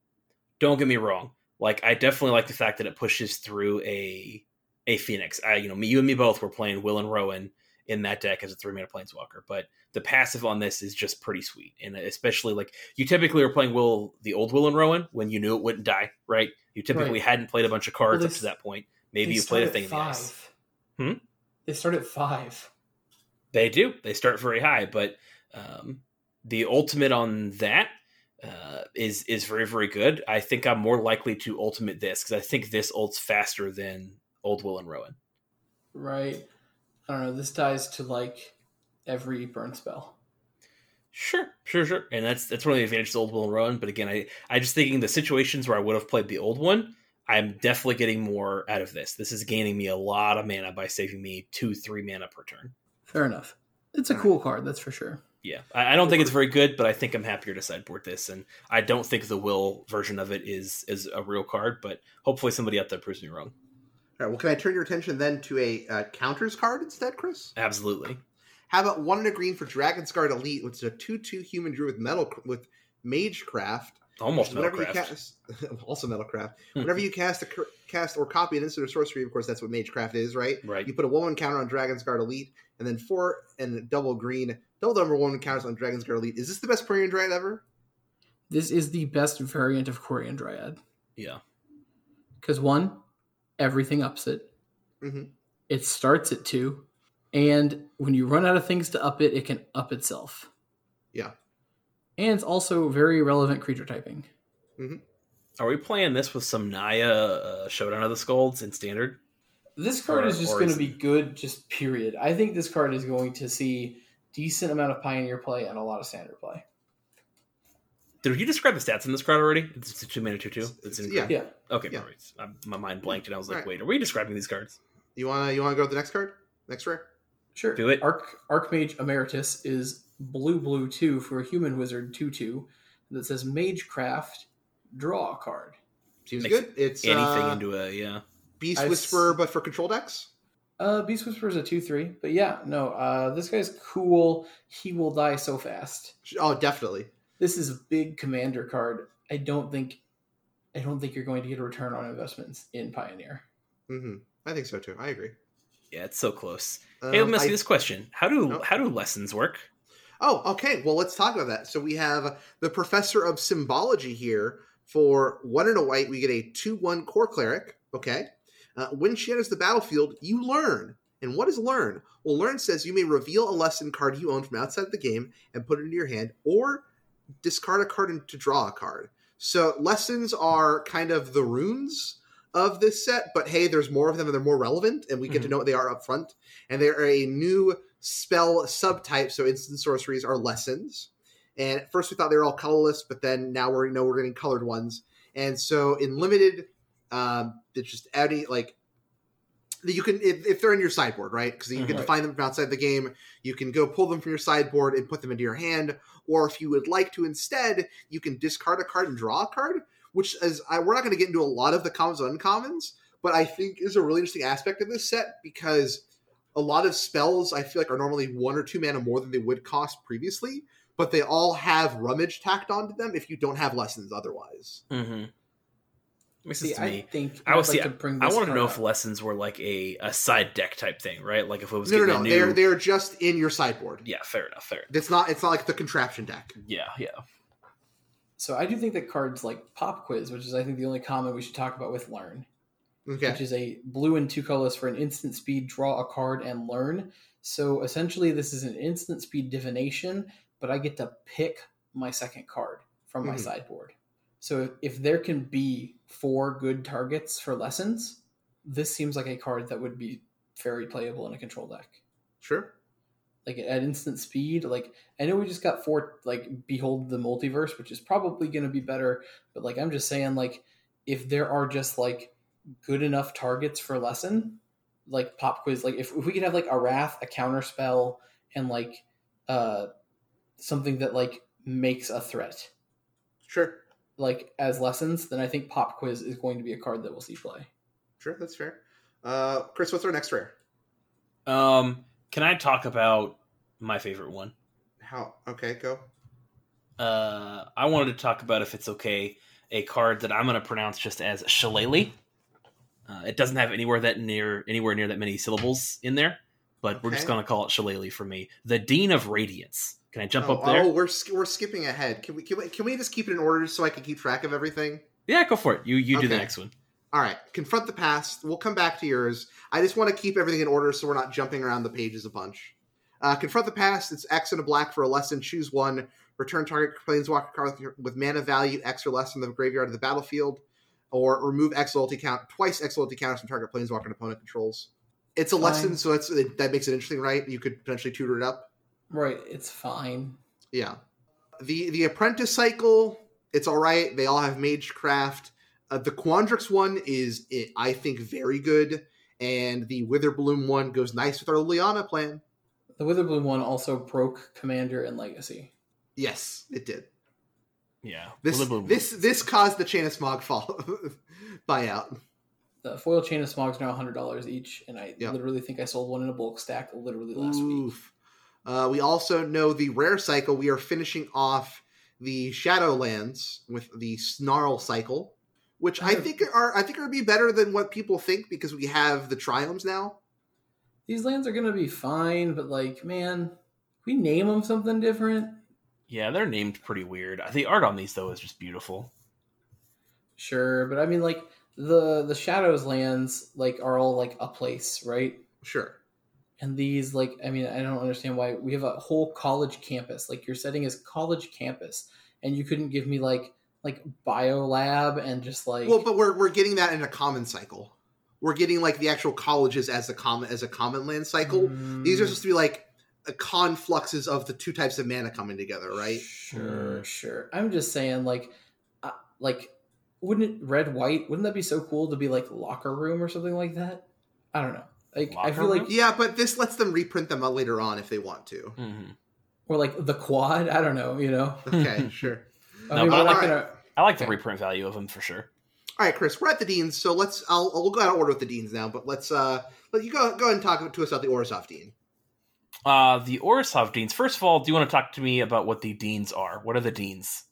don't get me wrong, like I definitely like the fact that it pushes through a a Phoenix. I, you know, me, you and me both were playing Will and Rowan in that deck as a three mana planeswalker, but the passive on this is just pretty sweet, and especially like you typically are playing Will, the old Will and Rowan when you knew it wouldn't die, right? You typically Right. hadn't played a bunch of cards Well, up to that point. Maybe you played a thing at in the ice. five. Hmm? They start at five. They do. They start very high, but um, the ultimate on that uh, is is very very good. I think I'm more likely to ultimate this because I think this ults faster than old Will and Rowan. Right. I don't know. This dies to like every burn spell. Sure, sure, sure. And that's that's one of the advantages of the old Will and Rowan. But again, I I just thinking the situations where I would have played the old one, I'm definitely getting more out of this. This is gaining me a lot of mana by saving me two three mana per turn. Fair enough. It's a cool card, that's for sure. Yeah, I, I don't think it's very good, but I think I'm happier to sideboard this, and I don't think the will version of it is is a real card. But hopefully, somebody out there proves me wrong. All right. Well, can I turn your attention then to a uh, counters card instead, Chris? Absolutely. How about one and a green for Dragonsguard Elite, which is a two-two human druid with metal with Magecraft. Almost Whenever you Metalcraft. cast, <laughs> also Metalcraft. Whenever you cast a cast or copy an instant or sorcery, of course, that's what Magecraft is, right? Right. You put a one-one counter on Dragonsguard Elite, and then four and double green, double number one counters on Dragon's Guard Elite. Is this the best Quirion Dryad ever? This is the best variant of Quirion Dryad. Yeah. Because one, everything ups it. Mhm. It starts at two. And when you run out of things to up it, it can up itself. Yeah. And it's also very relevant creature typing. Are we playing this with some Naya uh, Showdown of the Skalds in standard? This card Or- is just going to be good, just period. I think this card is going to see decent amount of Pioneer play and a lot of standard play. Did you describe the stats in this card already? It's a two mana two two. It's in Yeah. Yeah. Okay, Yeah. perfect. Um, my mind blanked, and I was like, Right. "Wait, are we describing these cards?" You wanna you wanna go to the next card? Next rare? Sure. Do it. Arc Archmage Emeritus is blue blue two for a human wizard two two. that says Magecraft, draw a card. Seems Makes good. It's Anything uh, into a yeah. Beast I s- Whisperer, but for control decks. Uh, Beast Whisperer is a two three, but yeah, no, uh, this guy's cool. He will die so fast. Oh, definitely. This is a big commander card. I don't think, I don't think you're going to get a return on investments in Pioneer. hmm I think so too. I agree. Yeah, it's so close. hey, let Um, me ask I- you this question: How do how do lessons work? Oh, okay. Well, let's talk about that. So we have the Professor of Symbology here. For one and a white, we get a 2 1 Kor cleric. Okay. Uh, when she enters the battlefield, you learn. And what is learn? Well, learn says you may reveal a lesson card you own from outside the game and put it into your hand, or discard a card and to draw a card. So lessons are kind of the runes of this set, but hey, there's more of them and they're more relevant, and we get to Mhm. know what they are up front. And they're a new spell subtype, so instant sorceries are lessons. And at first we thought they were all colorless, but then now we know we're getting colored ones. And so in limited, um, it's just adding like you can if, if they're in your sideboard, right? Because you can Mhm. define them from outside the game. You can go pull them from your sideboard and put them into your hand, or if you would like to instead, you can discard a card and draw a card. Which is I, we're not going to get into a lot of the commons and uncommons, but I think is a really interesting aspect of this set because a lot of spells I feel like are normally one or two mana more than they would cost previously, but they all have rummage tacked onto them if you don't have lessons otherwise. Mm-hmm. Makes sense See, to I me. think I was- would yeah, to bring. I this wanted to know up. if lessons were like a, a side deck type thing, right? Like if it was No, no, no. a They're they're just in your sideboard. Yeah, fair enough. Fair. It's not it's not like the contraption deck. Yeah, yeah. So I do think that cards like Pop Quiz, which is I think the only common we should talk about with Learn, Okay. which is a blue and two colors for an instant speed, draw a card and learn. So essentially, this is an instant speed divination, but I get to pick my second card from my Mhm. sideboard. So if, there can be four good targets for lessons, this seems like a card that would be very playable in a control deck. Sure. like at instant speed like i know we just got four like behold the multiverse which is probably going to be better but like i'm just saying like if there are just like good enough targets for lesson like pop quiz like if, if we could have like a wrath a counter spell and like uh something that like makes a threat Sure. Like as lessons then i think pop quiz is going to be a card that we'll see play Sure, that's fair. Uh Chris, what's our next rare? Um, can I talk about my favorite one? How okay, go. Uh, I wanted to talk about if it's okay a card that I'm going to pronounce just as Shillelagh. Uh, it doesn't have anywhere that near anywhere near that many syllables in there, but we're just going to call it Shillelagh for me. The Dean of Radiance. Can I jump oh, up there? oh, we're we're skipping ahead. Can we, can we can we just keep it in order so I can keep track of everything? Yeah, go for it. You you do the next one. All right, confront the past. We'll come back to yours. I just want to keep everything in order so we're not jumping around the pages a bunch. Uh, confront the past. It's X and a black for a lesson. Choose one. Return target planeswalker card with, with mana value X or less from the graveyard to the battlefield, or remove X loyalty count twice X loyalty counters from target planeswalker and opponent controls. It's a Fine. lesson, so that's it, that makes it interesting, right? You could potentially tutor it up. Right it's fine Yeah. The the apprentice cycle, it's all right. They all have magecraft. Uh, the Quandrix one is, eh, I think, very good, and the Witherbloom one goes nice with our Liliana plan. the witherbloom one also broke commander and legacy Yes, it did. Yeah. This this this caused the Chain of Smog fall <laughs> buyout. The foil chain of smogs now hundred dollars each, and I Yep. literally think I sold one in a bulk stack literally last week. Oof. Uh, we also know the rare cycle. We are finishing off the Shadowlands with the Snarl cycle, which I Oh. think are I think are be better than what people think because we have the Triomes now. These lands are gonna be fine, but like, man, we name them something different. yeah, they're named pretty weird. The art on these though is just beautiful. Sure, but I mean, like the the shadows lands like are all like a place, right? Sure. And these, like, I mean, I don't understand why we have a whole college campus. Like, your setting is college campus, and you couldn't give me like like bio lab and just like Well, but we're we're getting that in a common cycle. We're getting like the actual colleges as a common as a common land cycle. These are Mm, supposed to be like confluxes of the two types of mana coming together, right? Sure, sure. I'm just saying, like, uh, like, wouldn't it red white? Wouldn't that be so cool to be like locker room or something like that? I don't know. Like, I Locker feel like, room? Yeah, but this lets them reprint them later on if they want to. Mm-hmm. or like the quad. I don't know. You know, Okay, <laughs> sure. I No, mean, but we're I not like- gonna. I like the reprint value of them for sure. All right, Chris, we're at the deans, so let's. I'll, I'll go out of order with the deans now, but let's. uh Let you go. Go ahead and talk to us about the Orzhov dean. Uh, the Orzhov deans. First of all, do you want to talk to me about what the deans are? What are the deans?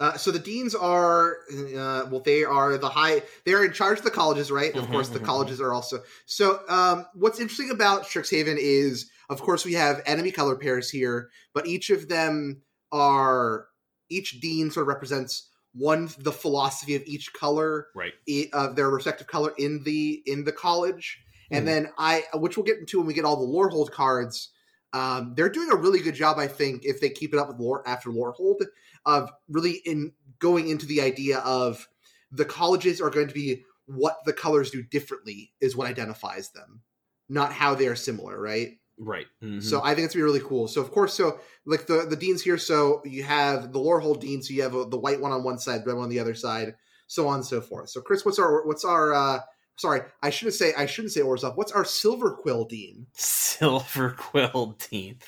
Uh, so the deans are, uh, well, they are the high. They're in charge of the colleges, right? Of Mhm, course, the mhm, colleges are also. So, um, what's interesting about Strixhaven is, of course, we have enemy color pairs here, but each of them are each dean sort of represents one the philosophy of each color Right. of their respective color in the in the college, and Mhm. then I, which we'll get into when we get all the Lorehold cards. Um, they're doing a really good job, I think, if they keep it up with lore after Lorehold, of really in going into the idea of the colleges are going to be what the colors do differently is what identifies them, not how they are similar, right? Right. Mhm. So I think it's gonna be really cool. So of course, so like the the deans here, so you have the Lorehold dean, so you have a, the white one on one side, red one on the other side, so on and so forth. So Chris, what's our what's our uh sorry, I shouldn't say I shouldn't say Orzhov. What's our Silverquill dean? <laughs> Silverquill Dean.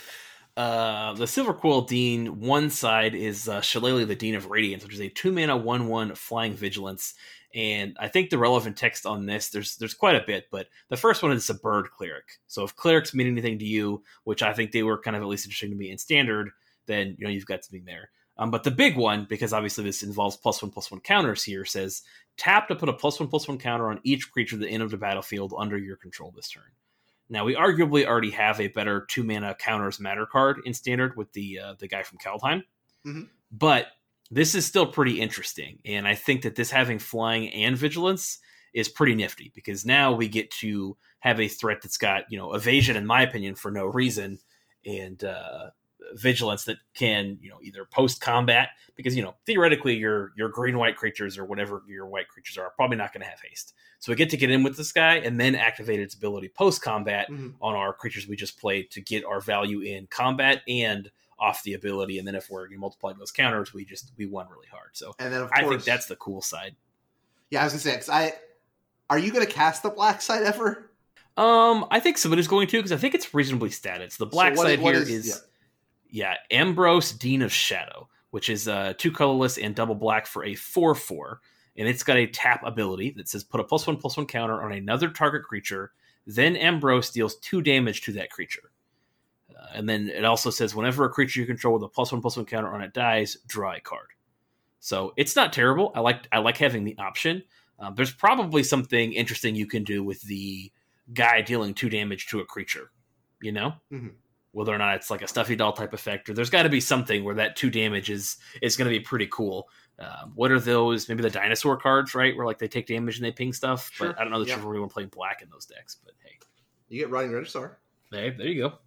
Uh, the Silverquill Dean, one side is uh, Shillelagh, the Dean of Radiance, which is a two mana one one flying vigilance. And I think the relevant text on this, there's there's quite a bit, but the first one is a bird cleric. So if clerics mean anything to you, which I think they were kind of at least interesting to me in standard, then you know you've got something there. Um, but the big one, because obviously this involves plus one plus one counters here, says tap to put a plus one plus one counter on each creature at the end of the battlefield under your control this turn. Now we arguably already have a better two mana counters matter card in standard with the uh, the guy from Kaldheim, Mhm. but this is still pretty interesting, and I think that this having flying and vigilance is pretty nifty because now we get to have a threat that's got you know evasion, in my opinion, for no reason, and uh, vigilance that can you know either post combat because you know theoretically your your green white creatures or whatever your white creatures are probably not going to have haste. So we get to get in with this guy and then activate its ability post combat Mhm. on our creatures we just played to get our value in combat and off the ability. And then if we're multiplying those counters, we just we won really hard. So And then of I think that's the cool side. yeah. I was gonna say, 'cause I are you gonna cast the black side ever? Um, I think somebody's going to because I think it's reasonably static So the black So what- side what here is- is, yeah. Embrose Dean of Shadow, which is uh, two colorless and double black for a four four, and it's got a tap ability that says put a plus one plus one counter on another target creature. Then Embrose deals two damage to that creature. Uh, and then it also says whenever a creature you control with a plus one plus one counter on it dies, draw a card. So it's not terrible. I like I like having the option. Um, there's probably something interesting you can do with the guy dealing two damage to a creature. You know, Mhm. Whether or not it's like a stuffy doll type effect, or there's got to be something where that two damage is is going to be pretty cool. Um, what are those? Maybe the dinosaur cards, right? Where like they take damage and they ping stuff. Sure. But I don't know that Yeah. you're really playing black in those decks. But hey, You get Rotting Registrar. hey, there you go.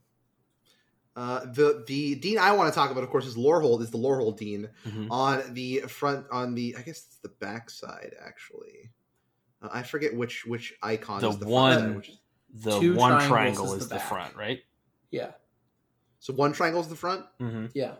Uh, the the dean I want to talk about, of course, is Lorehold. Is the Lorehold dean Mhm. on the front on the I guess it's the back side actually. Uh, I forget which which icon The is the one- front. Which, The Two one triangle is is the the front, right? Yeah, so one triangle is the front. Mm-hmm. yeah.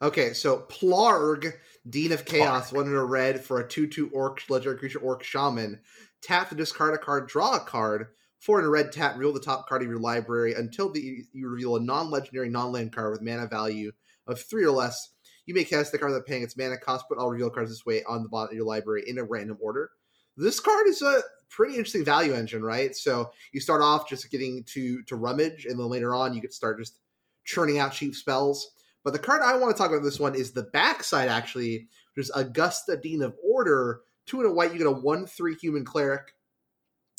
Okay, so Plarg, Dean of Chaos, Plarg. one in a red for a 2 2 orc, legendary creature, orc shaman. Tap to discard a card, draw a card. Four in a red tap, reveal the top card of your library until the, you reveal a non legendary, non land card with mana value of three or less. You may cast the card without paying its mana cost, but I'll reveal cards this way on the bottom of your library in a random order. This card is a pretty interesting value engine, right? So you start off just getting to to rummage, and then later on you could start just churning out cheap spells. But the card I want to talk about this one is the backside, actually, which is Augusta Dean of Order. Two and a white, you get a 1 3 human cleric.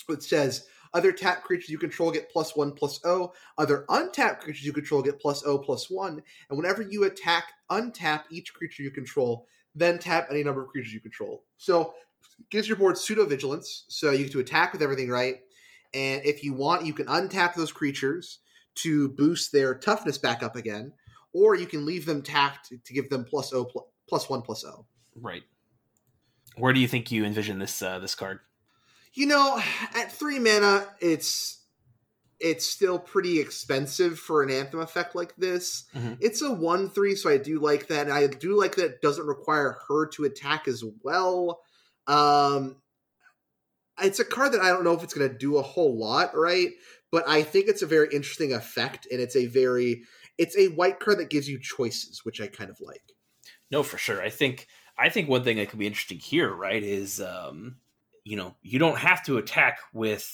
It says other tap creatures you control get plus 1 plus O. Other untapped creatures you control get plus O plus 1. And whenever you attack, untap each creature you control, then tap any number of creatures you control. So gives your board pseudo vigilance. So you get to attack with everything right. And if you want, you can untap those creatures to boost their toughness back up again or you can leave them tapped to give them plus O plus one plus O. Right. Where do you think you envision this uh, this card? You know, at three mana, it's it's still pretty expensive for an anthem effect like this. Mhm. It's a one three, so I do like that, and I do like that it doesn't require her to attack as well. Um, it's a card that I don't know if it's going to do a whole lot, right? But I think it's a very interesting effect, and it's a very it's a white card that gives you choices, which I kind of like. No, for sure. I think I think one thing that could be interesting here, right, is um, you know, you don't have to attack with.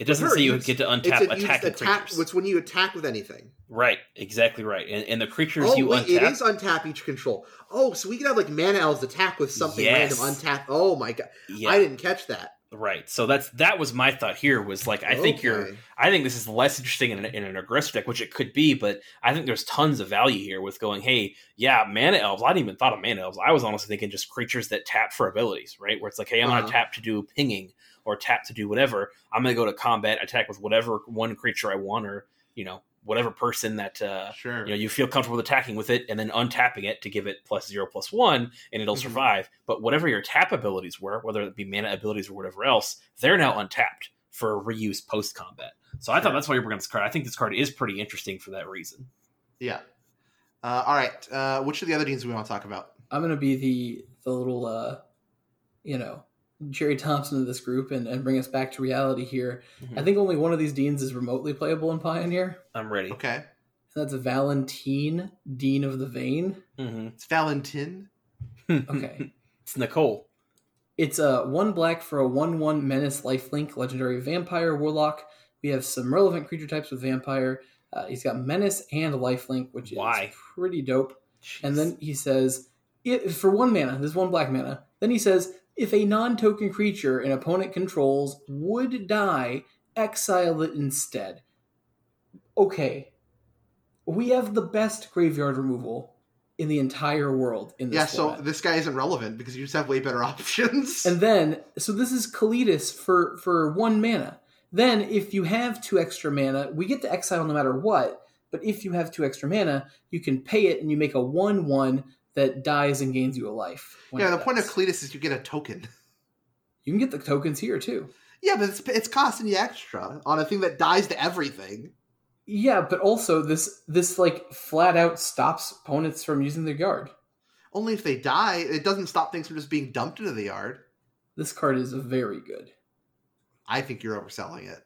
It doesn't say you it's- get to It's untap just attack. creatures. It's when you attack with anything. Right, exactly right. And, and the creatures Oh you wait, untap. it is untap each control. Oh, so we can have like mana elves attack with something Yes. random untap. Oh my god, yeah, I didn't catch that. Right. So that's that was my thought here. Was like I think you're I think this is less interesting in an, in an aggressive deck, which it could be, but I think there's tons of value here with going, hey, yeah, mana elves. I didn't even thought of mana elves. I was honestly thinking just creatures that tap for abilities, right? Where it's like, hey, I'm Uh-huh. going to tap to do pinging or tap to do whatever. I'm going to go to combat, attack with whatever one creature I want, or you know, whatever person that uh, Sure. you know you feel comfortable attacking with it, and then untapping it to give it plus zero plus one, and it'll Mhm. survive. But whatever your tap abilities were, whether it be mana abilities or whatever else, they're now untapped for reuse post combat. So I thought that's why you bring up this card. I think this card is pretty interesting for that reason. Yeah. Uh, all right. Uh, which of the other deans do we want to talk about? I'm gonna be the the little uh, you know, Jerry Thompson of this group and, and bring us back to reality here. Mhm. I think only one of these deans is remotely playable in Pioneer. I'm ready. Okay. And that's Valentine, Dean of the Vein. hmm It's Valentin. <laughs> Okay. it's Nicole. It's a one black for a one one menace lifelink legendary vampire warlock. We have some relevant creature types with vampire. Uh, he's got menace and lifelink, which Why? is pretty dope. And then he says, if, for one mana, this one black mana. Then he says, if a non-token creature an opponent controls would die, exile it instead. Okay, we have the best graveyard removal in the entire world in this Yeah, so format. this guy isn't relevant because you just have way better <laughs> options. And then, so this is Kalitas for for one mana. Then, if you have two extra mana, we get to exile no matter what. But if you have two extra mana, you can pay it, and you make a one-one that dies and gains you a life. yeah, it the point of dies. Kalitas is you get a token. you can get the tokens here too. Yeah, but it's, it's costing you extra on a thing that dies to everything. Yeah, but also this this like flat out stops opponents from using their yard. Only if they die. It doesn't stop things from just being dumped into the yard. This card is very good. I think you're overselling it.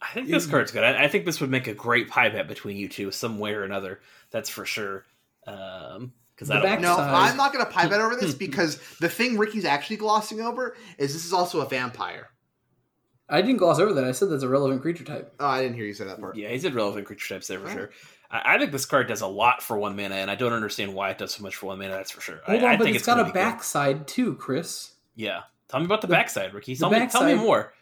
I think this card's good. I, I think this would make a great pie bet between you two, some way or another. That's for sure. Um, because I don't. back- No, Side. I'm not going to pie bet over this <laughs> because the thing Ricky's actually glossing over is this is also a vampire. I didn't gloss over that. I said that's a relevant creature type. Oh, I didn't hear you say that part. Yeah, he said relevant creature types there for Right. sure. I, I think this card does a lot for one mana, and I don't understand why it does so much for one mana. That's for sure. Hold I, on, I but think it's got a be good. backside too, Chris. Yeah, tell me about the, The- backside, Ricky. the Tell me, tell me more.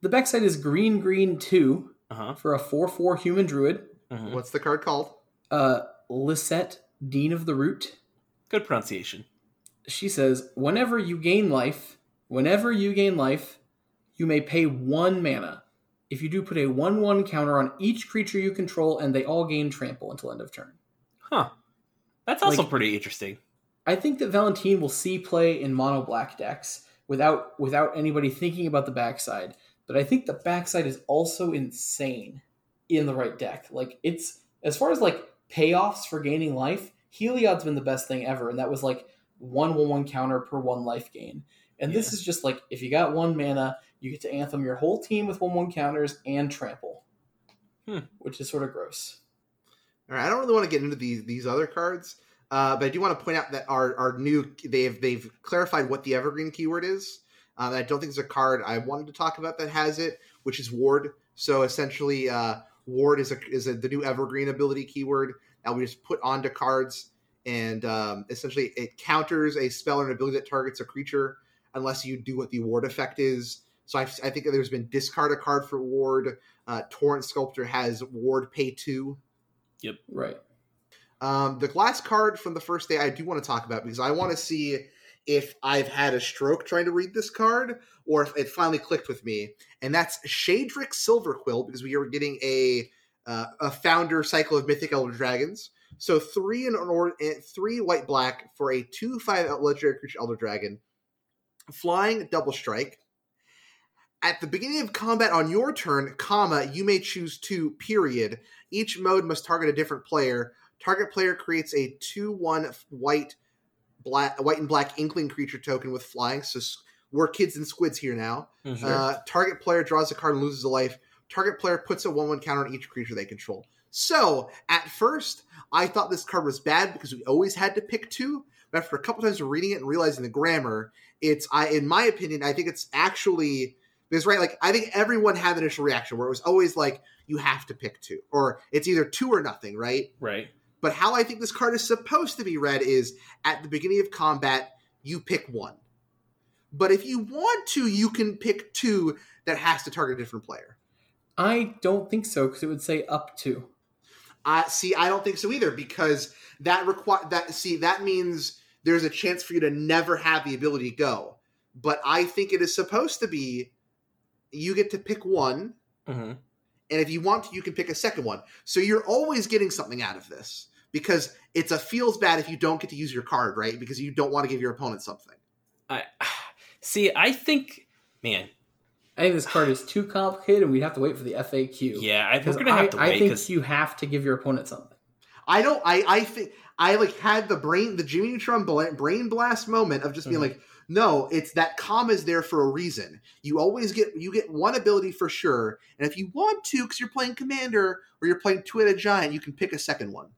The backside is green, green two Uh huh. for a four-four human druid. hmm What's the card called? Uh, Lisette, Dean of the Root. Good pronunciation. She says, whenever you gain life, whenever you gain life, you may pay one mana. If you do, put a one-one counter on each creature you control, and they all gain trample until end of turn. Huh. That's also Like- pretty interesting. I think that Valentine will see play in mono black decks without without anybody thinking about the backside. But I think the backside is also insane in the right deck. Like it's as far as like payoffs for gaining life, Heliod's been the best thing ever, and that was like one one one counter per one life gain. And this is just like if you got one mana, you get to anthem your whole team with one one counters and trample, Hmm. which is sort of gross. All right, I don't really want to get into these these other cards, uh, but I do want to point out that our our new they've they've clarified what the evergreen keyword is. Uh, I don't think there's a card I wanted to talk about that has it, which is ward. So essentially, uh, ward is a is a, the new evergreen ability keyword that we just put onto cards, and um, essentially it counters a spell or an ability that targets a creature unless you do what the ward effect is. So I, I think there's been discard a card for ward. Uh, Torrent Sculptor has ward pay two. Yep. Right. Um, the last card from the first day I do want to talk about because I want to see if I've had a stroke trying to read this card or if it finally clicked with me, and that's Shadrix Silverquill because we are getting a uh, a founder cycle of Mythic Elder Dragons. So three and or three white black for a two five legendary creature Elder Dragon, flying double strike. At the beginning of combat on your turn, comma, you may choose two. Period. Each mode must target a different player. Target player creates a two-one white, black, white and black inkling creature token with flying. So we're kids and squids here now. Mhm. Uh, target player draws a card and loses a life. Target player puts a one-one counter on each creature they control. So at first, I thought this card was bad because we always had to pick two. but after a couple times of reading it and realizing the grammar, it's I in my opinion, I think it's actually because right, like I think everyone had the initial reaction where it was always like you have to pick two, or it's either two or nothing, right? Right. But how I think this card is supposed to be read is at the beginning of combat, you pick one. But if you want to, you can pick two that has to target a different player. I don't think so because it would say up to. I see. I don't think so either because that require that. See, that means there's a chance for you to never have the ability to go. But I think it is supposed to be you get to pick one, Mm-hmm. and if you want to, you can pick a second one. So you're always getting something out of this because it's a feels bad if you don't get to use your card, right? Because you don't want to give your opponent something. I <sighs> see. I think, man, I think this card is too complicated and we'd have to wait for the FAQ. yeah, I, we're gonna I, have to I think because you have to give your opponent something. I don't. I I think I like had the brain, the Jimmy Neutron brain blast moment of just being Mhm. like, no, it's that calm is there for a reason. You always get you get one ability for sure, and if you want to, because you're playing commander or you're playing Two-Headed Giant, you can pick a second one.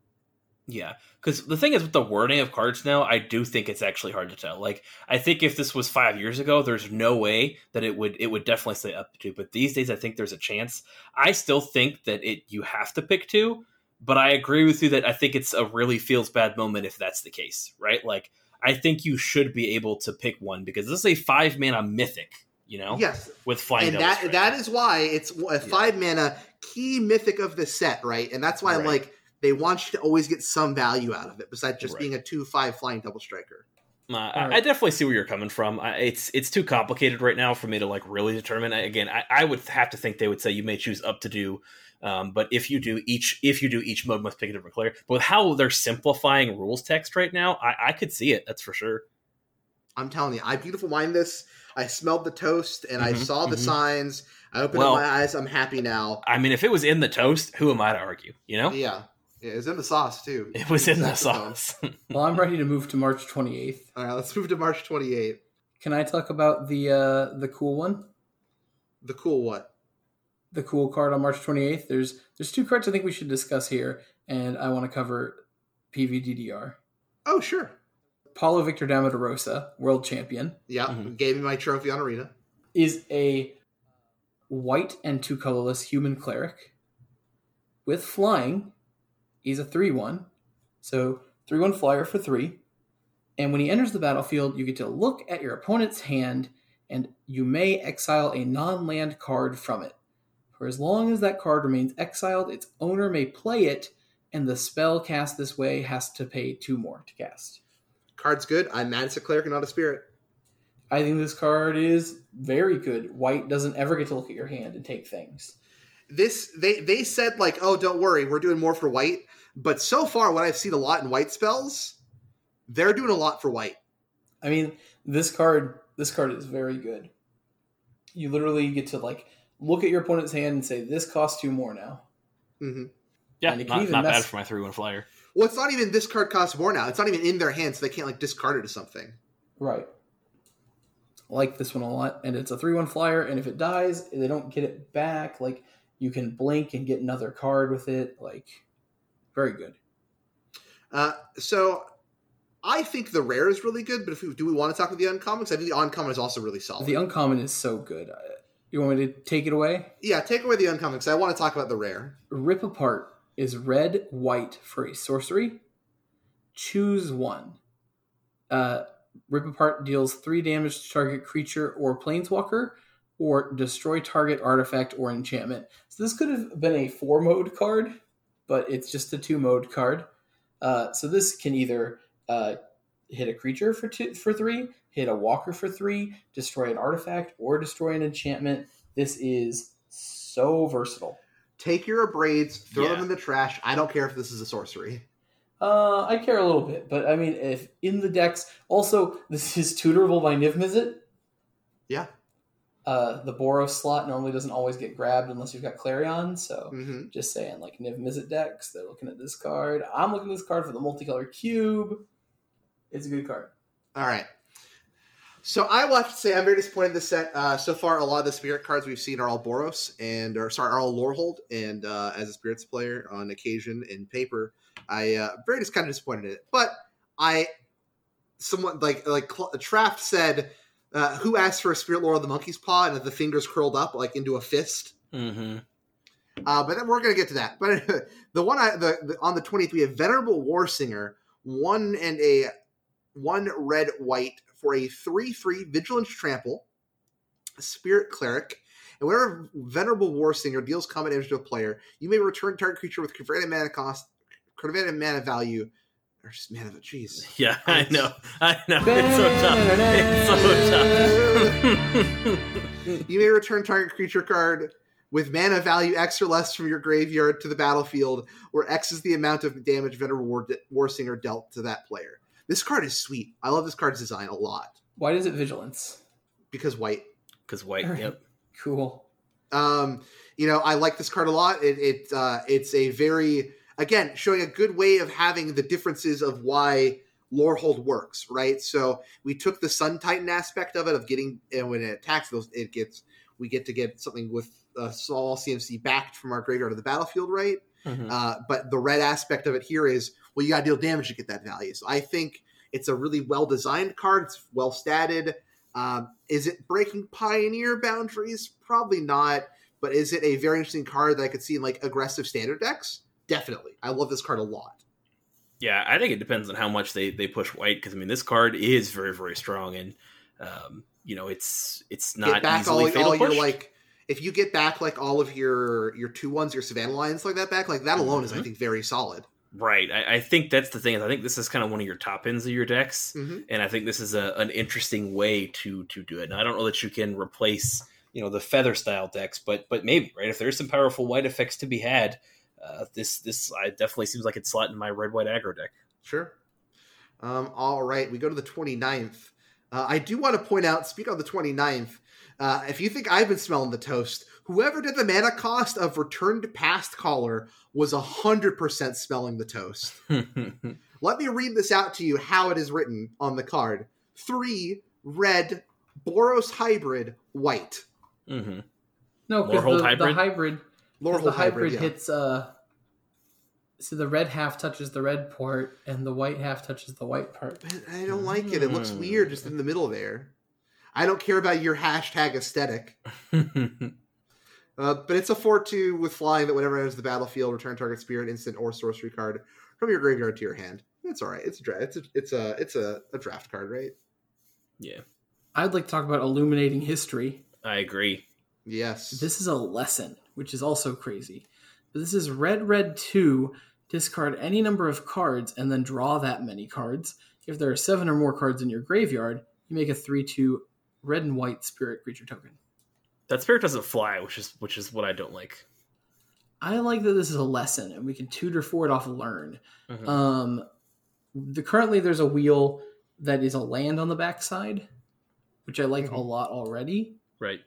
Yeah, because the thing is with the wording of cards now, I do think it's actually hard to tell. Like, I think if this was five years ago, there's no way that it would it would definitely say up to. But these days, I think there's a chance. I still think that it you have to pick two, but I agree with you that I think it's a really feels bad moment if that's the case, right? Like, I think you should be able to pick one because this is a five mana mythic, you know, Yes, with flying. and that Strike. that is why it's a five mana key mythic of the set, right? And that's why I'm like they want you to always get some value out of it besides just Right. being a two five flying double striker. Uh, I, I definitely see where you're coming from. I, it's it's too complicated right now for me to like really determine. I- Again, I, I would have to think they would say you may choose up to do, um, but if you do each if you do each mode must pick a different player. But with how they're simplifying rules text right now, I, I could see it. That's for sure. I'm telling you, I beautiful mind this. I smelled the toast and I Mhm, saw the mhm. signs. I opened Well- up my eyes. I'm happy now. I mean, if it was in the toast, who am I to argue? You know, Yeah. Yeah, it's in the sauce too. it was in the sauce. <laughs> Well, I'm ready to move to March 28th. All right, let's move to March 28th. Can I talk about the uh, the cool one? The cool what? The cool card on March 28th. There's there's two cards I think we should discuss here, and I want to cover PVDDR. Oh, sure. Paulo Vitor Damo da Rosa, world champion, Yeah, Mhm. gave me my trophy on Arena. is a white and two colorless human cleric with flying. He's a 3 1. So 3 1 flyer for 3. And when he enters the battlefield, you get to look at your opponent's hand and you may exile a non land card from it. For as long as that card remains exiled, its owner may play it, and the spell cast this way has to pay two more to cast. Card's good. I'm mad it's a cleric and not a spirit. I think this card is very good. White doesn't ever get to look at your hand and take things. This they they said like, oh, don't worry, we're doing more for white. But so far, what I've seen a lot in white spells, they're doing a lot for white. I mean, this card this card is very good. You literally get to like look at your opponent's hand and say, "This costs two more now." Mm-hmm. yeah, And not, even not bad for my three one flyer. Well, it's not even this card costs more now. It's not even in their hands, so they can't like discard it to something. Right. I like this one a lot, and it's a three-one flyer. And if it dies, they don't get it back. Like you can blink and get another card with it. Like very good. Uh, so I think the rare is really good, but if we, do we want to talk about the uncommon? 'Cause I think the uncommon is also really solid. The uncommon is so good. Uh, You want me to take it away? yeah, take away the uncommon because I want to talk about the rare. Rip Apart is red white for a sorcery. Choose one. Uh, Rip Apart deals three damage to target creature or planeswalker, or destroy target artifact or enchantment. So this could have been a four mode card, but it's just a two mode card. Uh, so this can either uh, hit a creature for two for three, hit a walker for three, destroy an artifact, or destroy an enchantment. This is so versatile. Take your abrades, throw Yeah. them in the trash. I don't care if this is a sorcery. Uh, I care a little bit, but I mean, if in the decks, also this is tutorable by Niv Mizzet. Yeah. Uh, the Boros slot normally doesn't always get grabbed unless you've got Clarion. So hmm just saying, like Niv Mizzet decks, they're looking at this card. I'm looking at this card for the multicolored cube. It's a good card. All right. So I will have to say I'm very disappointed in this set. Uh, so far, a lot of the spirit cards we've seen are all Boros and, or sorry, are all Lorehold. And uh, as a spirits player, on occasion in paper, I uh, very just kind of disappointed in it. But I someone like like Traft said, uh, "Who asked for a Spirit Lore of the Monkey's Paw?" and the fingers curled up like into a fist. Mm-hmm. Uh, but then we're gonna get to that. But <laughs> the one I the, the on the twentieth we have Venerable Warsinger, one and a one red white for a three three Vigilance Trample, Spirit Cleric. And whenever Venerable Warsinger deals combat damage to a player, you may return target creature with converted mana cost, converted mana value, or just mana. Jeez, <laughs> Yeah, I know. I know. It's so tough. It's so tough. <laughs> you may return target creature card with mana value X or less from your graveyard to the battlefield, where X is the amount of damage Venerable War, War Singer dealt to that player. This card is sweet. I love this card's design a lot Why does it vigilance? because white. Because white. Alright. Yep. Cool. Um, you know, I like this card a lot. It, it uh, it's a very again showing a good way of having the differences of why Lorehold works, right? So we took the Sun Titan aspect of it of getting and when it attacks those, it gets we get to get something with a small CMC backed from our graveyard to the battlefield, right? Mhm. Uh, but the red aspect of it here is well, you got to deal damage to get that value. So I think it's a really well designed card. It's well statted. Um, is it breaking Pioneer boundaries? Probably not. But is it a very interesting card that I could see in like aggressive standard decks? Definitely. I love this card a lot. Yeah, I think it depends on how much they, they push white. Because I mean, this card is very very strong, and um, you know it's it's not get back easily all, fatal all your like. If you get back like all of your your two ones, your Savannah Lions like that back, like that alone is I Mhm. think very solid. Right. I, I think that's the thing. is I think this is kind of one of your top ends of your decks, hmm and I think this is a, an interesting way to to do it. And I don't know that you can replace you know the feather style decks, but but maybe right if there's some powerful white effects to be had, uh, this this I definitely seems like it's slot in my red white aggro deck. Sure. Um, all right, we go to the 29th. Uh, I do want to point out, speak on the 29th, uh, if you think I've been smelling the toast, whoever did the mana cost of Returned Pastcaller was 100% smelling the toast. <laughs> Let me read this out to you how it is written on the card. Three, red, Boros Hybrid, white. hmm No, because Lorehold the hybrid? the hybrid, 'cause Lorehold the hybrid, yeah. hits. uh So the red half touches the red part, and the white half touches the white part. But I don't like it. It looks Mm. weird just in the middle there. I don't care about your hashtag aesthetic. <laughs> Uh, but it's a 4 2 with flying that whenever it enters the battlefield, return target spirit, instant, or sorcery card from your graveyard to your hand. That's all right. It's a dra- it's a it's a it's a, a draft card, right? yeah, I'd like to talk about illuminating history. I agree. Yes. This is a lesson, which is also crazy. But this is red, red two. Discard any number of cards and then draw that many cards. If there are seven or more cards in your graveyard, you make a three-two red and white spirit creature token. That spirit doesn't fly, which is which is what I don't like. I like that this is a lesson and we can tutor for it off learn. Mhm. Um, the currently there's a wheel that is a land on the backside, which I like a Mhm. lot already. right.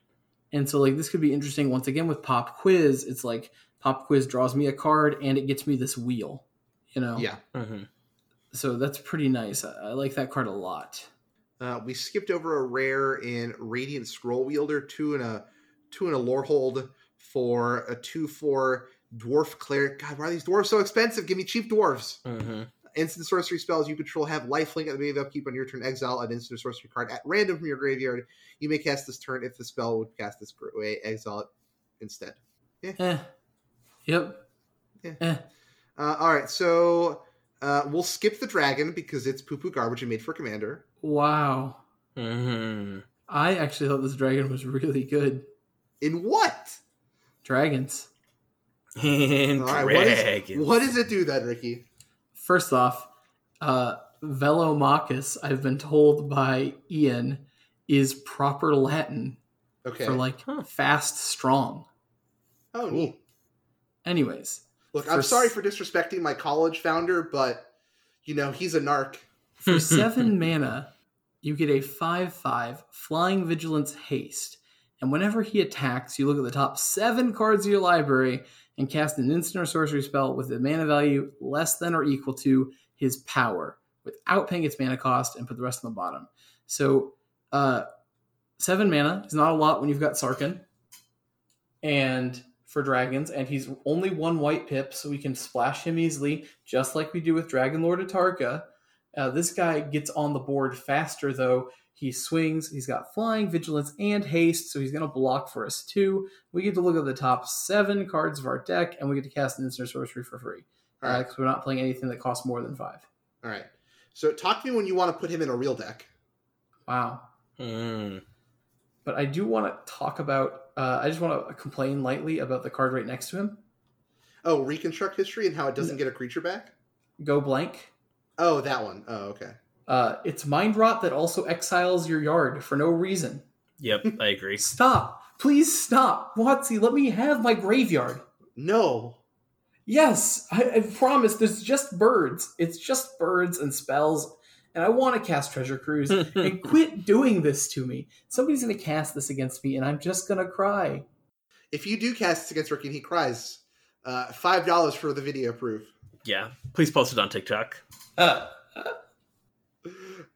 And so like this could be interesting once again with pop quiz. It's like pop quiz draws me a card and it gets me this wheel. You know? yeah. hmm So that's pretty nice. I, I like that card a lot. Uh, we skipped over a rare in Radiant Scrollwielder, two and a two and a Lorehold for a two four dwarf cleric. God, why are these dwarves so expensive? Give me cheap dwarves. hmm Instant sorcery spells you control have lifelink at the beginning of upkeep on your turn. Exile an instant sorcery card at random from your graveyard. You may cast this turn if the spell would cast this way. Exile it instead. Eh. Yep. Yeah. Eh. Uh, all right, so uh, we'll skip the dragon because it's poo poo garbage and made for commander. Wow. hmm I actually thought this dragon was really good. In what? Dragons. <laughs> And All right, what, is, dragons. what does it do then, Ricky? First off, uh, Velomachus, I've been told by Ian, is proper Latin Okay. for like Huh. fast, strong. oh, neat. Anyways, Look, I'm sorry for disrespecting my college founder, but you know he's a narc. for <laughs> seven mana, you get a 5 5 Flying Vigilance Haste. And whenever he attacks, you look at the top seven cards of your library and cast an instant or sorcery spell with a mana value less than or equal to his power without paying its mana cost and put the rest on the bottom. So, uh, seven mana is not a lot when you've got Sarkhan and for dragons, and he's only one white pip, so we can splash him easily, just like we do with Dragonlord Atarka. Uh, this guy gets on the board faster, though. He swings. He's got flying, vigilance, and haste, so he's going to block for us too. We get to look at the top seven cards of our deck, and we get to cast an instant sorcery for free All right. because we're not playing anything that costs more than five. All right. So talk to me when you want to put him in a real deck. Wow. Mm. But I do want to talk about. Uh, I just want to complain lightly about the card right next to him. Oh, reconstruct history and how it doesn't get a creature back. Go blank. Oh, that one. Oh, okay. Uh, it's mind rot that also exiles your yard for no reason. Yep, <laughs> I agree. Stop. Please stop. WotC, let me have my graveyard. No. Yes, I, I promise. There's just birds. It's just birds and spells, and I want to cast Treasure Cruise. <laughs> and quit doing this to me. Somebody's gonna cast this against me, and I'm just gonna cry. If you do cast this against Ricky and he cries, uh, five dollars for the video proof. yeah, please post it on TikTok. Uh,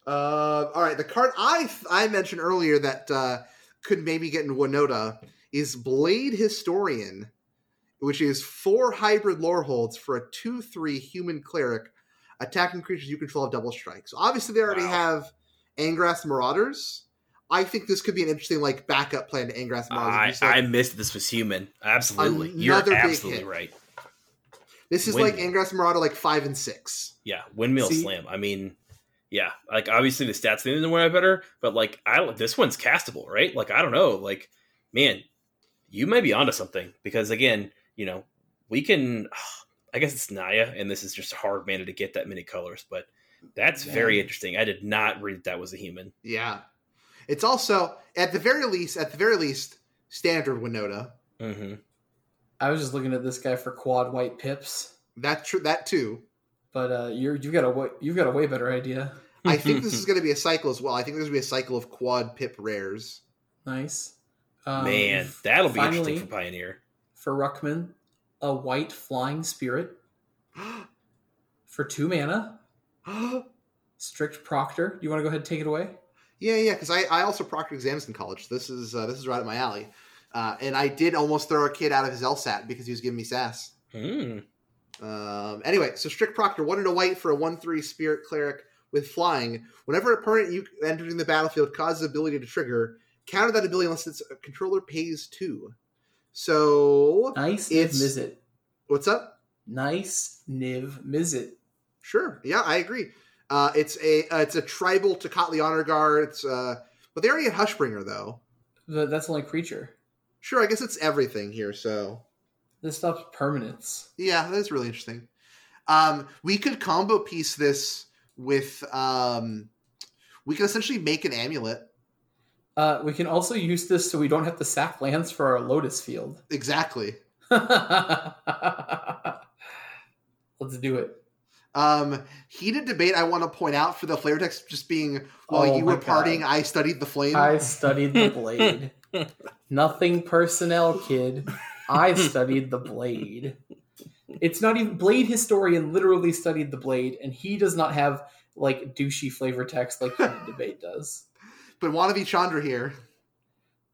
Uh, all right, the card I I mentioned earlier that uh, could maybe get in Winota is Blade Historian, which is four hybrid Loreholds for a two-three human cleric attacking creatures you control have double strike. So obviously they already Wow. have Angrath's Marauders. I think this could be an interesting like backup plan to Angrath's Marauders. I, Just like- I missed this was human. Absolutely, you're absolutely hit. right. this is like Windmill. Angrath's Marauder like five and six. Yeah, windmill See- slam. I mean, yeah, like obviously the stats the way better, but like I this one's castable, right? Like I don't know, like man, you may be onto something because again, you know, we can. I guess it's Naya, and this is just hard mana to get that many colors, but that's very interesting. I did not read that, that was a human. Yeah, it's also at the very least, at the very least, standard Winota. hmm I was just looking at this guy for quad white pips, That true. That too. but uh, you're you've got a wa- you've got a way better idea. I think this is <laughs> going to be a cycle as well. I think there's going to be a cycle of quad pip rares. Nice, um, man, that'll be finally, interesting for Pioneer. for Ruckman, a white flying spirit <gasps> for two mana. <gasps> Strict Proctor. You want to go ahead and take it away? yeah, yeah. Because I, I also proctored exams in college. This is uh, this is right up my alley. Uh, and I did almost throw a kid out of his LSAT because he was giving me sass. Hmm. Um, anyway, so strict proctor, one and a white for a one-three spirit cleric with flying. Whenever a permanent you entering the battlefield causes ability to trigger, counter that ability unless its controller pays two. So Nice It's- Niv Mizzet. what's up? Nice Niv Mizzet. Sure. Yeah, I agree. Uh, it's a uh, it's a tribal Tocatli honor guard. It's uh, but they already had Hushbringer though. But that's only creature. Sure, I guess it's everything here. So This stuff's permanence. yeah, that's really interesting. Um, we could combo piece this with um, we could essentially make an amulet. Uh, we can also use this so we don't have to sack lands for our Lotus Field. <laughs> Exactly. Let's do it. Um, heated debate. I want to point out for the flavor text just being while Oh you were partying, God. I studied the flame. I studied the blade. <laughs> Nothing personnel, kid. I studied the blade. It's not even blade historian literally studied the blade, and he does not have like douchey flavor text like <laughs> heated debate does. But wannabe Chandra here.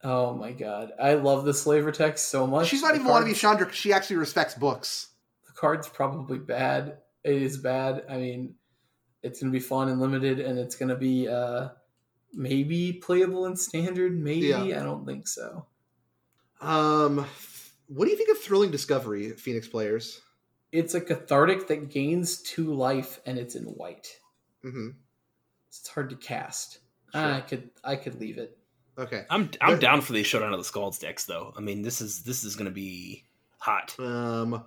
Oh my god, I love the slaver text so much. She's not The even wannabe card's- Chandra because she actually respects books. The card's probably bad. It is bad. I mean, it's gonna be fun and limited, and it's gonna be uh maybe playable in standard. Maybe Yeah. I don't think so. Um, what do you think of Thrilling Discovery, Phoenix players? It's a cathartic that gains two life, and it's in white. Mm-hmm. It's hard to cast. Sure. I could I could leave it. Okay. I'm I'm But- down for the showdown of the Skalds decks though. I mean, this is this is going to be hot. Um,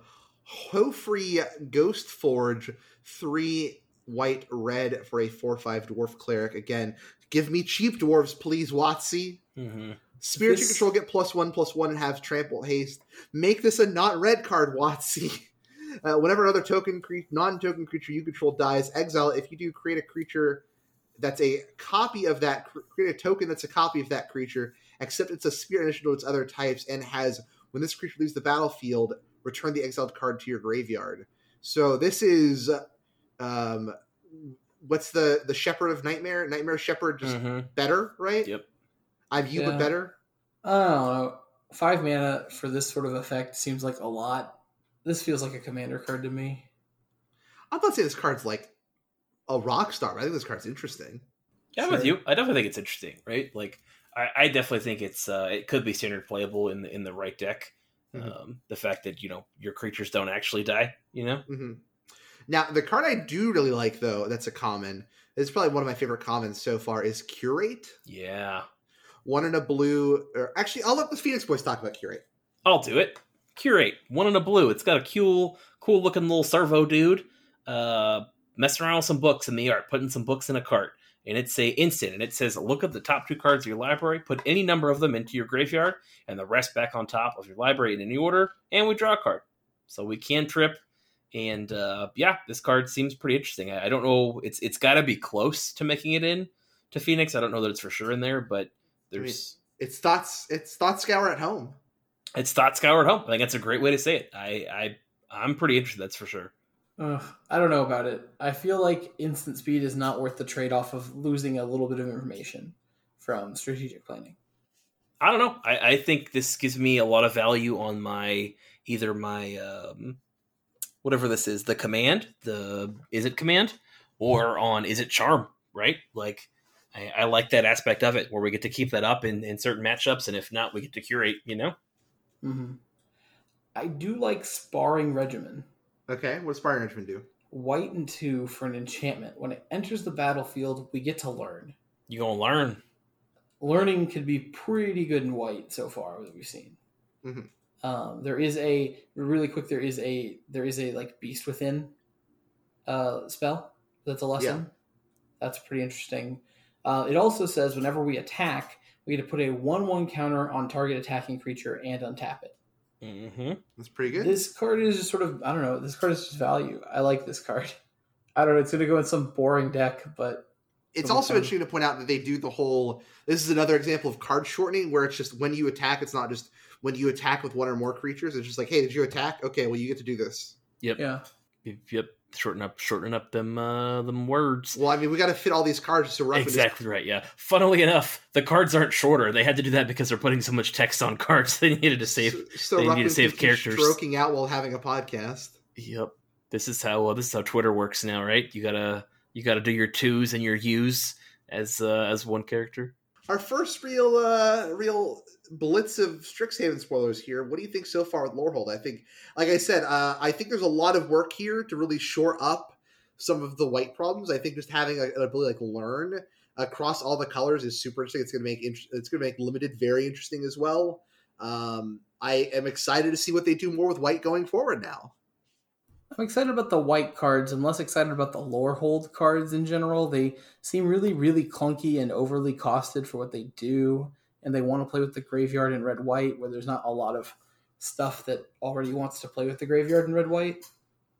Hofree Ghost Forge, three white red for a four five dwarf cleric. Again, give me cheap dwarves, please, WotC. hmm Spirit This- control get plus one plus one and have trample haste. Make this a not red card, WotC. <laughs> Uh, whenever another token cre- non-token creature you control dies, exile. If you do, create a creature that's a copy of that. Create a token that's a copy of that creature, except it's a spirit initiative to its other types, and has when this creature leaves the battlefield, return the exiled card to your graveyard. So this is, um, what's the the Shepherd of Nightmare? Nightmare Shepherd, just hmm better, right? Yep. I view Yeah. but better. I don't know. Five mana for this sort of effect seems like a lot. This feels like a commander card to me. I'm not saying this card's like a rock star. I think this card's interesting. Yeah, I'm with you. I definitely think it's interesting, right? Like, I, I definitely think it's uh, it could be standard playable in the in the right deck. Mhm. Um, the fact that you know your creatures don't actually die, you know, Mm-hmm. Now, the card I do really like, though, that's a common. It's probably one of my favorite commons so far. Is Curate. yeah, One in a blue. Or actually, I'll let the Phoenix Boys talk about Curate. I'll do it. Curate one in a blue. It's got a cool, cool looking little servo dude. Uh, messing around with some books in the art, putting some books in a cart, and it's a instant. And it says, look at the top two cards of your library, put any number of them into your graveyard, and the rest back on top of your library in any order, and we draw a card. So we can trip, and uh, yeah, this card seems pretty interesting. I, I don't know. It's it's got to be close to making it in to Phoenix. I don't know that it's for sure in there, but there's. It's thoughts. It's thought scour at home. It's thought scour at home. I think that's a great way to say it. I, I I'm pretty interested. That's for sure. Ugh, I don't know about it. I feel like instant speed is not worth the trade off of losing a little bit of information from strategic planning. I don't know. I, I think this gives me a lot of value on my either my um, whatever this is, the command, the is it command, or on Izzet Charm, right? Like I, I like that aspect of it where we get to keep that up in, in certain matchups, and if not, we get to curate. You know, hmm I do like sparring regimen. Okay, what does Fire Regiment do? White and two for an enchantment. When it enters the battlefield, we get to learn. you gonna learn. Learning could be pretty good in white so far that we've seen. Mhm. Um, there is a really quick. There is a there is a like beast within uh, spell that's a lesson. That's pretty interesting. Uh, it also says whenever we attack, we get to put a one-one counter on target attacking creature and untap it. Mm-hmm. That's pretty good. This card is just sort of I don't know. This card is just value. I like this card. <laughs> I don't know. It's going to go in some boring deck, but it's also fun. interesting to point out that they do the whole. This is another example of card shortening, where it's just when you attack, it's not just when you attack with one or more creatures. It's just like, hey, did you attack? Okay, well, you get to do this. Yep. yeah, Yep. Shorten up, shorten up them uh, them words. Well, I mean, we got to fit all these cards so rough. Exactly right. Yeah. Funnily enough, the cards aren't shorter. They had to do that because they're putting so much text on cards. <laughs> They needed to save. So, so they need to save characters. Stroking out while having a podcast. Yep. This is how uh, this is how Twitter works now, right? You gotta you gotta do your twos and your U's as uh, as one character. Our first real, uh real blitz of Strixhaven spoilers here. What do you think so far with Lorehold? I think, like I said, uh, I think there's a lot of work here to really shore up some of the white problems. I think just having a, an ability like learn across all the colors is super interesting. It's going to make int- it's going to make limited very interesting as well. Um, I am excited to see what they do more with white going forward now. I'm excited about the white cards. I'm less excited about the Lorehold cards in general. They seem really, really clunky and overly costed for what they do, and they want to play with the graveyard in red white, where there's not a lot of stuff that already wants to play with the graveyard in red white.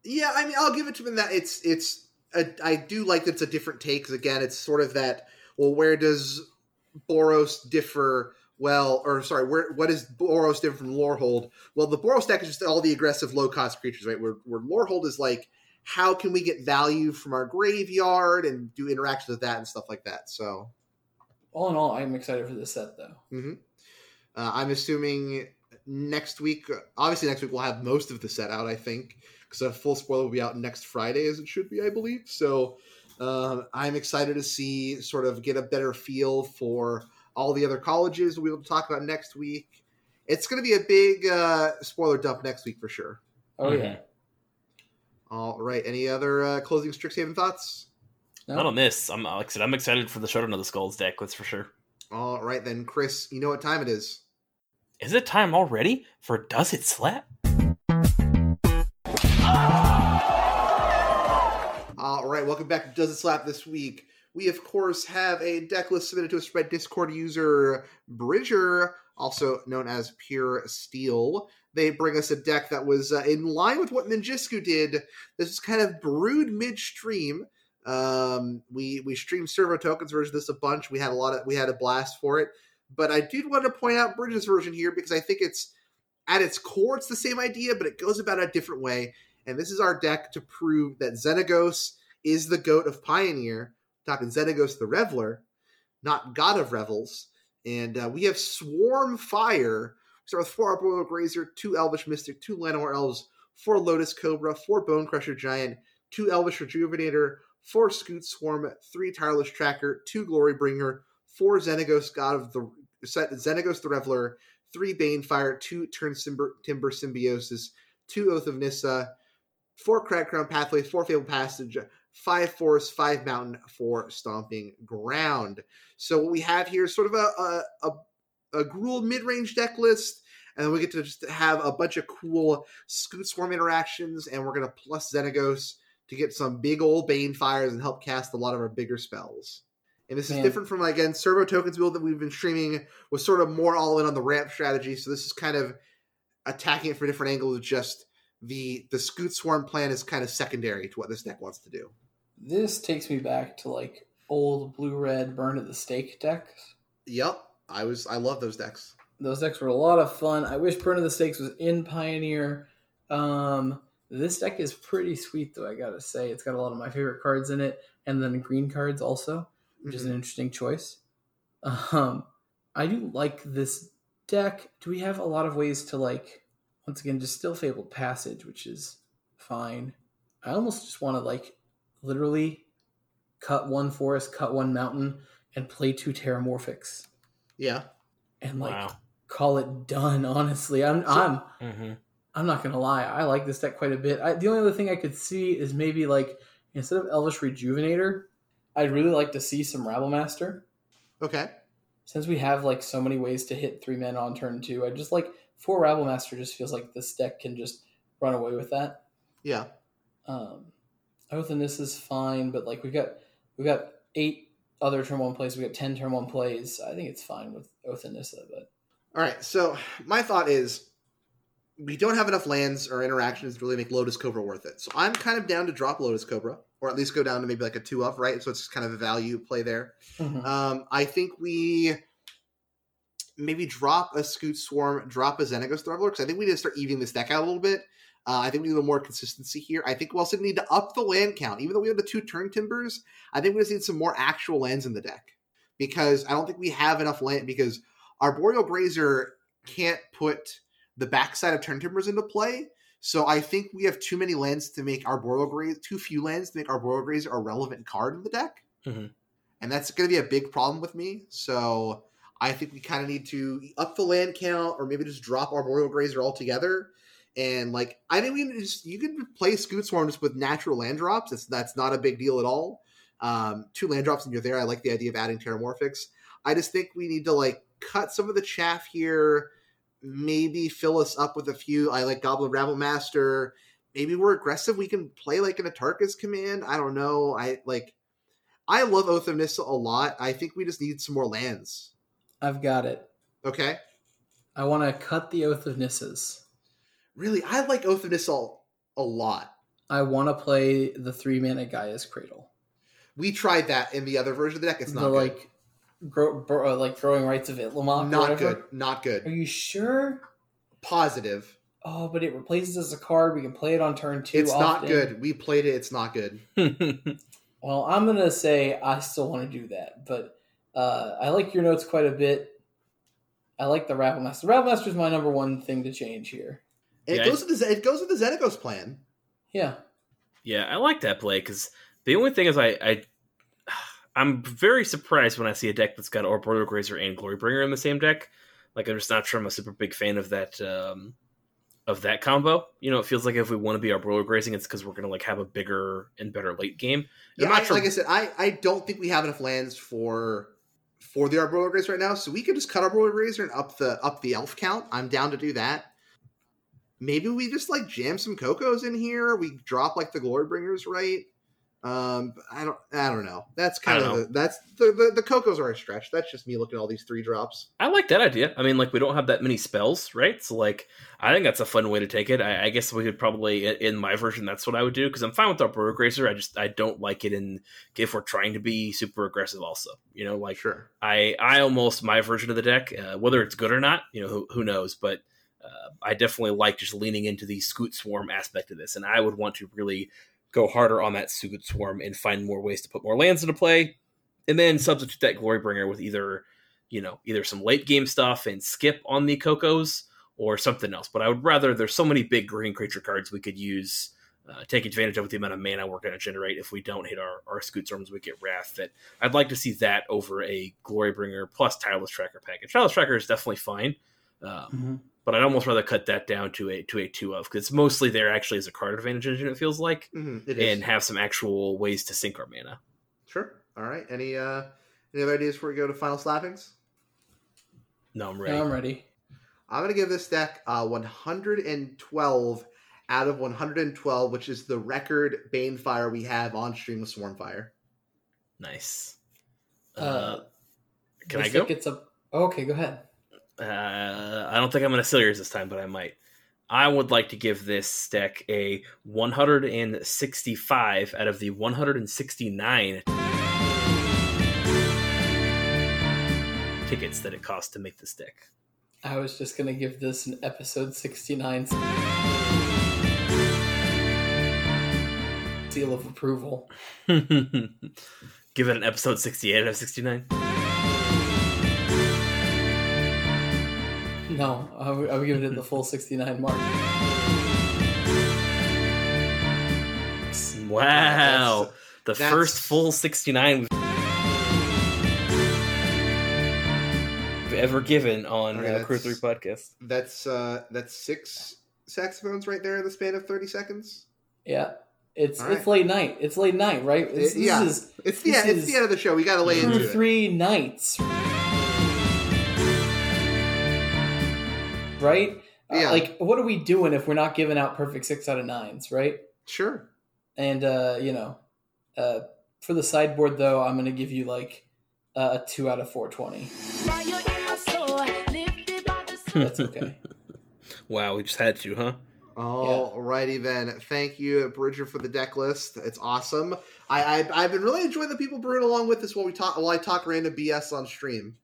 Yeah, I mean, I'll give it to them that it's it's. A, I do like that it's a different take because again, it's sort of that. Well, where does Boros differ? Well, or sorry, where what is Boros different from Lorehold? Well, the Boros deck is just all the aggressive, low cost creatures, right? Where where Lorehold is like, how can we get value from our graveyard and do interactions with that and stuff like that. So All in all, I'm excited for this set, though. Uh, I'm assuming next week, obviously next week we'll have most of the set out. I think because a full spoiler will be out next Friday, as it should be, I believe. So um, I'm excited to see sort of get a better feel for all the other colleges we'll talk about next week. It's going to be a big uh, spoiler dump next week for sure. Oh yeah. All right. Any other uh, closing Strixhaven thoughts? No? Not on this. I'm like I said, I'm excited for the Showdown of the Skalds deck. That's for sure. All right then, Chris. You know what time it is. Is it time already for Does It Slap? All right, welcome back to Does It Slap this week. We, of course, have a deck list submitted to us by Discord user Bridger, also known as Pure Steel. They bring us a deck that was uh, in line with what Ninjisku did. This is kind of brewed midstream. Um, we we streamed servo tokens version this a bunch. We had a lot of we had a blast for it. But I did want to point out Bridger's version here because I think it's at its core it's the same idea, but it goes about a different way. And this is our deck to prove that Xenagos is the goat of Pioneer. Talking Xenagos the Reveler, not God of Revels. And uh, we have Swarm Fire. We start with four Arboreal Grazer, two Elvish Mystic, two Llanowar Elves, four Lotus Cobra, four Bonecrusher Giant, two Elvish Rejuvenator, four Scute Swarm, three Tireless Tracker, two Glorybringer, four Xenagos God of the Xenagos the Reveler, three Banefire, two Turntimber, Timber Symbiosis, two Oath of Nissa, four Cragcrown Pathways, four Fabled Passage, five Forest, five Mountain, four Stomping Ground. So what we have here is sort of a a, a, a Gruul mid-range deck list and then we get to just have a bunch of cool Scute Swarm interactions, and we're gonna plus Xenagos to get some big old Banefires and help cast a lot of our bigger spells. And this is different from again Servo Tokens build that we've been streaming was sort of more all in on the ramp strategy. So this is kind of attacking it from a different angle. Just the the Scute Swarm plan is kind of secondary to what this deck wants to do. This takes me back to like old blue red burn at the stake decks. Yep, I was I love those decks. Those decks were a lot of fun. I wish Burn of the Stakes was in Pioneer. Um, this deck is pretty sweet, though. I gotta say, it's got a lot of my favorite cards in it, and then green cards also, which is an interesting choice. Um, I do like this deck. Do we have a lot of ways to like? Once again, just still Fabled Passage, which is fine. I almost just want to like literally cut one forest, cut one mountain, and play two Terramorphics, Yeah, and like wow. call it done. <laughs> Honestly, I'm I'm hmm I'm not gonna lie. I like this deck quite a bit. I, the only other thing I could see is maybe like instead of Elvish Rejuvenator, I'd really like to see some Rabblemaster. okay, Since we have like so many ways to hit three men on turn two, I just like four Rabblemaster. Just feels like this deck can just run away with that. yeah, Um, Oath is fine, but like we've got we've got eight other turn one plays. we've got ten turn one plays. I think it's fine with Oath but All right, so my thought is we don't have enough lands or interactions to really make Lotus Cobra worth it. So I'm kind of down to drop Lotus Cobra, or at least go down to maybe like a two up, right? So it's kind of a value play there. Mhm. Um, I think we maybe drop a Scute Swarm, drop a Xenagos Throttler, because I think we need to start evening this deck out a little bit. Uh, I think we need a little more consistency here. I think we also need to up the land count. Even though we have the two Turntimbers, I think we just need some more actual lands in the deck. Because I don't think we have enough land, because Arboreal Boreal Grazer can't put the backside of Turntimbers into play. So I think we have too many lands to make Arboreal Boreal Grazer, too few lands to make Arboreal Boreal Grazer a relevant card in the deck. Mhm. And that's going to be a big problem with me. So I think we kind of need to up the land count or maybe just drop Arboreal Grazer altogether. And like, I think we can just, you can play Scute Swarm just with natural land drops. It's, that's not a big deal at all. Um, two land drops and you're there. I like the idea of adding Terramorphics. I just think we need to like cut some of the chaff here, maybe fill us up with a few. I like Goblin Rabblemaster. Maybe we're aggressive. We can play like an Atarka's command. I don't know. I like. I love Oath of Nissa a lot. I think we just need some more lands. I've got it. Okay. I want to cut the Oath of Nissas. Really, I like Oath of Nissa a lot. I want to play the three mana Gaia's Cradle. We tried that in the other version of the deck. It's not good. like, gro- bro- uh, like throwing Rites of Itlimoc. or Not good. Not good. Are you sure? Positive. Oh, but it replaces as a card. We can play it on turn two. It's not good. We played it. It's not good. <laughs> Well, I'm gonna say I still want to do that, but uh, I like your notes quite a bit. I like the Rabblemaster. Rabble Master is my number one thing to change here. And Yeah, it goes with the it goes with the Xenagos plan. Yeah, Yeah, I like that play because the only thing is I, I <sighs> I'm very surprised when I see a deck that's got Arboreal Grazer and Glorybringer in the same deck. Like I'm just not sure I'm a super big fan of that um, of that combo. You know, it feels like if we want to be Orbital Grazing, it's because we're gonna like have a bigger and better late game. Yeah, I'm not I, sure- like I said, I, I don't think we have enough lands for for the Arboreal Grazer right now, so we could just cut Arboreal Grazer and up the up the elf count. I'm down to do that. Maybe we just like jam some Cocos in here. We drop like the Glorybringers, right? Um, I don't, I don't know. That's kind of the, that's the, the the Cocos are a stretch. That's just me looking at all these three drops. I like that idea. I mean, like we don't have that many spells, right? So like, I think that's a fun way to take it. I, I guess we could probably in- my version that's what I would do because I'm fine with our Burrow Grazer. I just I don't like it in if we're trying to be super aggressive. Also, you know, like Sure. I I almost my version of the deck, uh, whether it's good or not, you know, who, who knows? But uh, I definitely like just leaning into the Scute Swarm aspect of this, and I would want to really go harder on that Scute Swarm and find more ways to put more lands into play, and then substitute that Glorybringer with either you know either some late game stuff and skip on the Cocos or something else. But I would rather there's so many big green creature cards we could use uh, take advantage of the amount of mana we're going to generate if we don't hit our, our Scute Swarms, we get Wrath. That I'd like to see that over a Glorybringer plus Tireless Tracker package. Tireless Tracker is definitely fine, um, Mhm. But I'd almost rather cut that down to a to a two of because it's mostly there actually as a card advantage engine. It feels like, Mhm, it is. and have some actual ways to sync our mana. Sure. All right. Any uh any other ideas before we go to final slappings? No, I'm ready. Yeah, I'm ready. I'm gonna give this deck uh 112 out of 112, which is the record Banefire we have on stream with Swarmfire. nice. Uh, Uh, can I This go? deck Gets up. Oh, okay, go ahead. Uh, I don't think I'm going to steal yours this time, but I might. I would like to give this deck a 165 out of the 169 tickets that it costs to make this deck. I was just gonna give this an episode sixty nine seal of approval. <laughs> give it an episode 68 out of 69. No, I'm, I would give it the full sixty nine mark. Wow. The that's- first full 69 we've we've ever given on Okay, uh, Crew 3 podcast. That's uh that's six saxophones right there in the span of 30 seconds. Yeah, it's All it's late night. It's late night, right? It's, It- yeah. Is It's the This it's is the end of the show. We got to lay Crew into it. three nights, right? Uh, like, what are we doing if we're not giving out perfect six out of nines, right? Sure. And uh, you know, uh, for the sideboard though, I'm gonna give you like uh, a two out of four twenty. That's okay. <laughs> Wow, we just had to, huh? Alrighty then. Thank you, Bridger, for the deck list. It's awesome. I, I I've been really enjoying the people brewing along with us while we talk while I talk random BS on stream.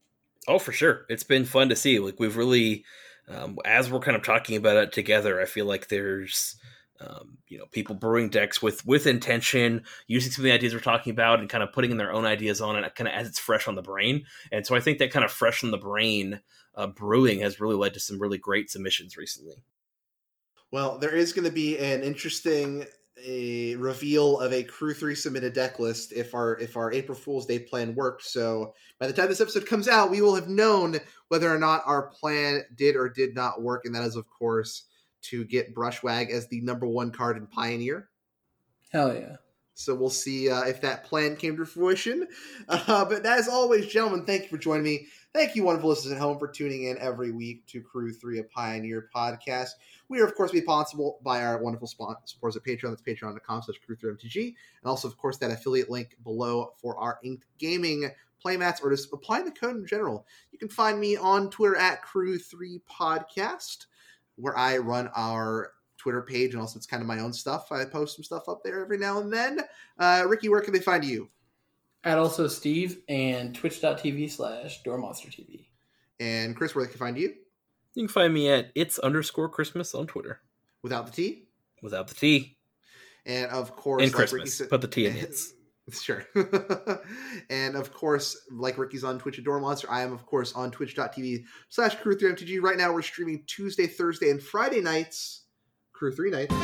Oh, for sure. It's been fun to see. Like we've really, um, as we're kind of talking about it together, I feel like there's, um, you know, people brewing decks with with intention, using some of the ideas we're talking about, and kind of putting in their own ideas on it, kind of as it's fresh on the brain. And so I think that kind of fresh on the brain uh, brewing has really led to some really great submissions recently. Well, there is going to be an interesting a reveal of a Crew Three submitted deck list if our if our April Fool's Day plan worked. So by the time this episode comes out, we will have known whether or not our plan did or did not work, and that is of course to get Brushwag as the number one card in Pioneer. Hell yeah. So we'll see uh, if that plan came to fruition. <laughs> Uh, but as always, gentlemen, thank you for joining me. Thank you, wonderful listeners at home, for tuning in every week to Crew 3, a Pioneer podcast. We are, of course, made possible by our wonderful supporters at Patreon. That's patreon.com slash crew3mtg. And also, of course, that affiliate link below for our Inked Gaming playmats or just applying the code in general. You can find me on Twitter at Crew3Podcast, where I run our Twitter page, and also it's kind of my own stuff. I post some stuff up there every now and then. Uh, Ricky, where can they find you? At also Steve and twitch.tv slash doormonstertv. And Chris, where they can find you? You can find me at it's underscore Christmas on Twitter Without the T. without the T And of course, in like Ricky Christmas. said- Put the T in <laughs> hits. Sure. <laughs> and of course, like Ricky's on Twitch at Door Monster, I am, of course, on twitch.tv slash crew3mtg. Right now, we're streaming Tuesday, Thursday, and Friday nights. Crew 3 nights.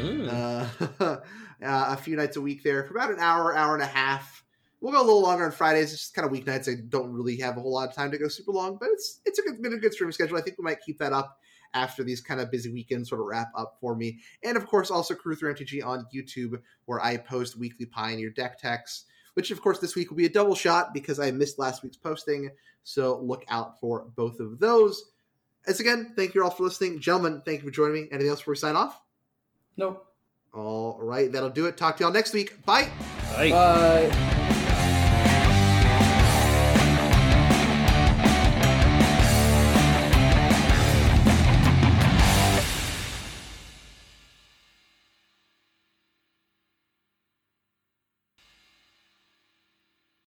Hmm. Uh, <laughs> uh, a few nights a week there for about an hour, hour and a half. We'll go a little longer on Fridays. It's just kind of weeknights. I don't really have a whole lot of time to go super long, but it's it's a good, been a good streaming schedule. I think we might keep that up after these kind of busy weekends sort of wrap up for me. And of course, also Crew 3 MTG on YouTube, where I post weekly Pioneer deck techs, which of course this week will be a double shot because I missed last week's posting. So look out for both of those. As again, thank you all for listening. Gentlemen, thank you for joining me. Anything else before we sign off? Nope. All right, that'll do it. Talk to y'all next week. Bye. Bye. Bye.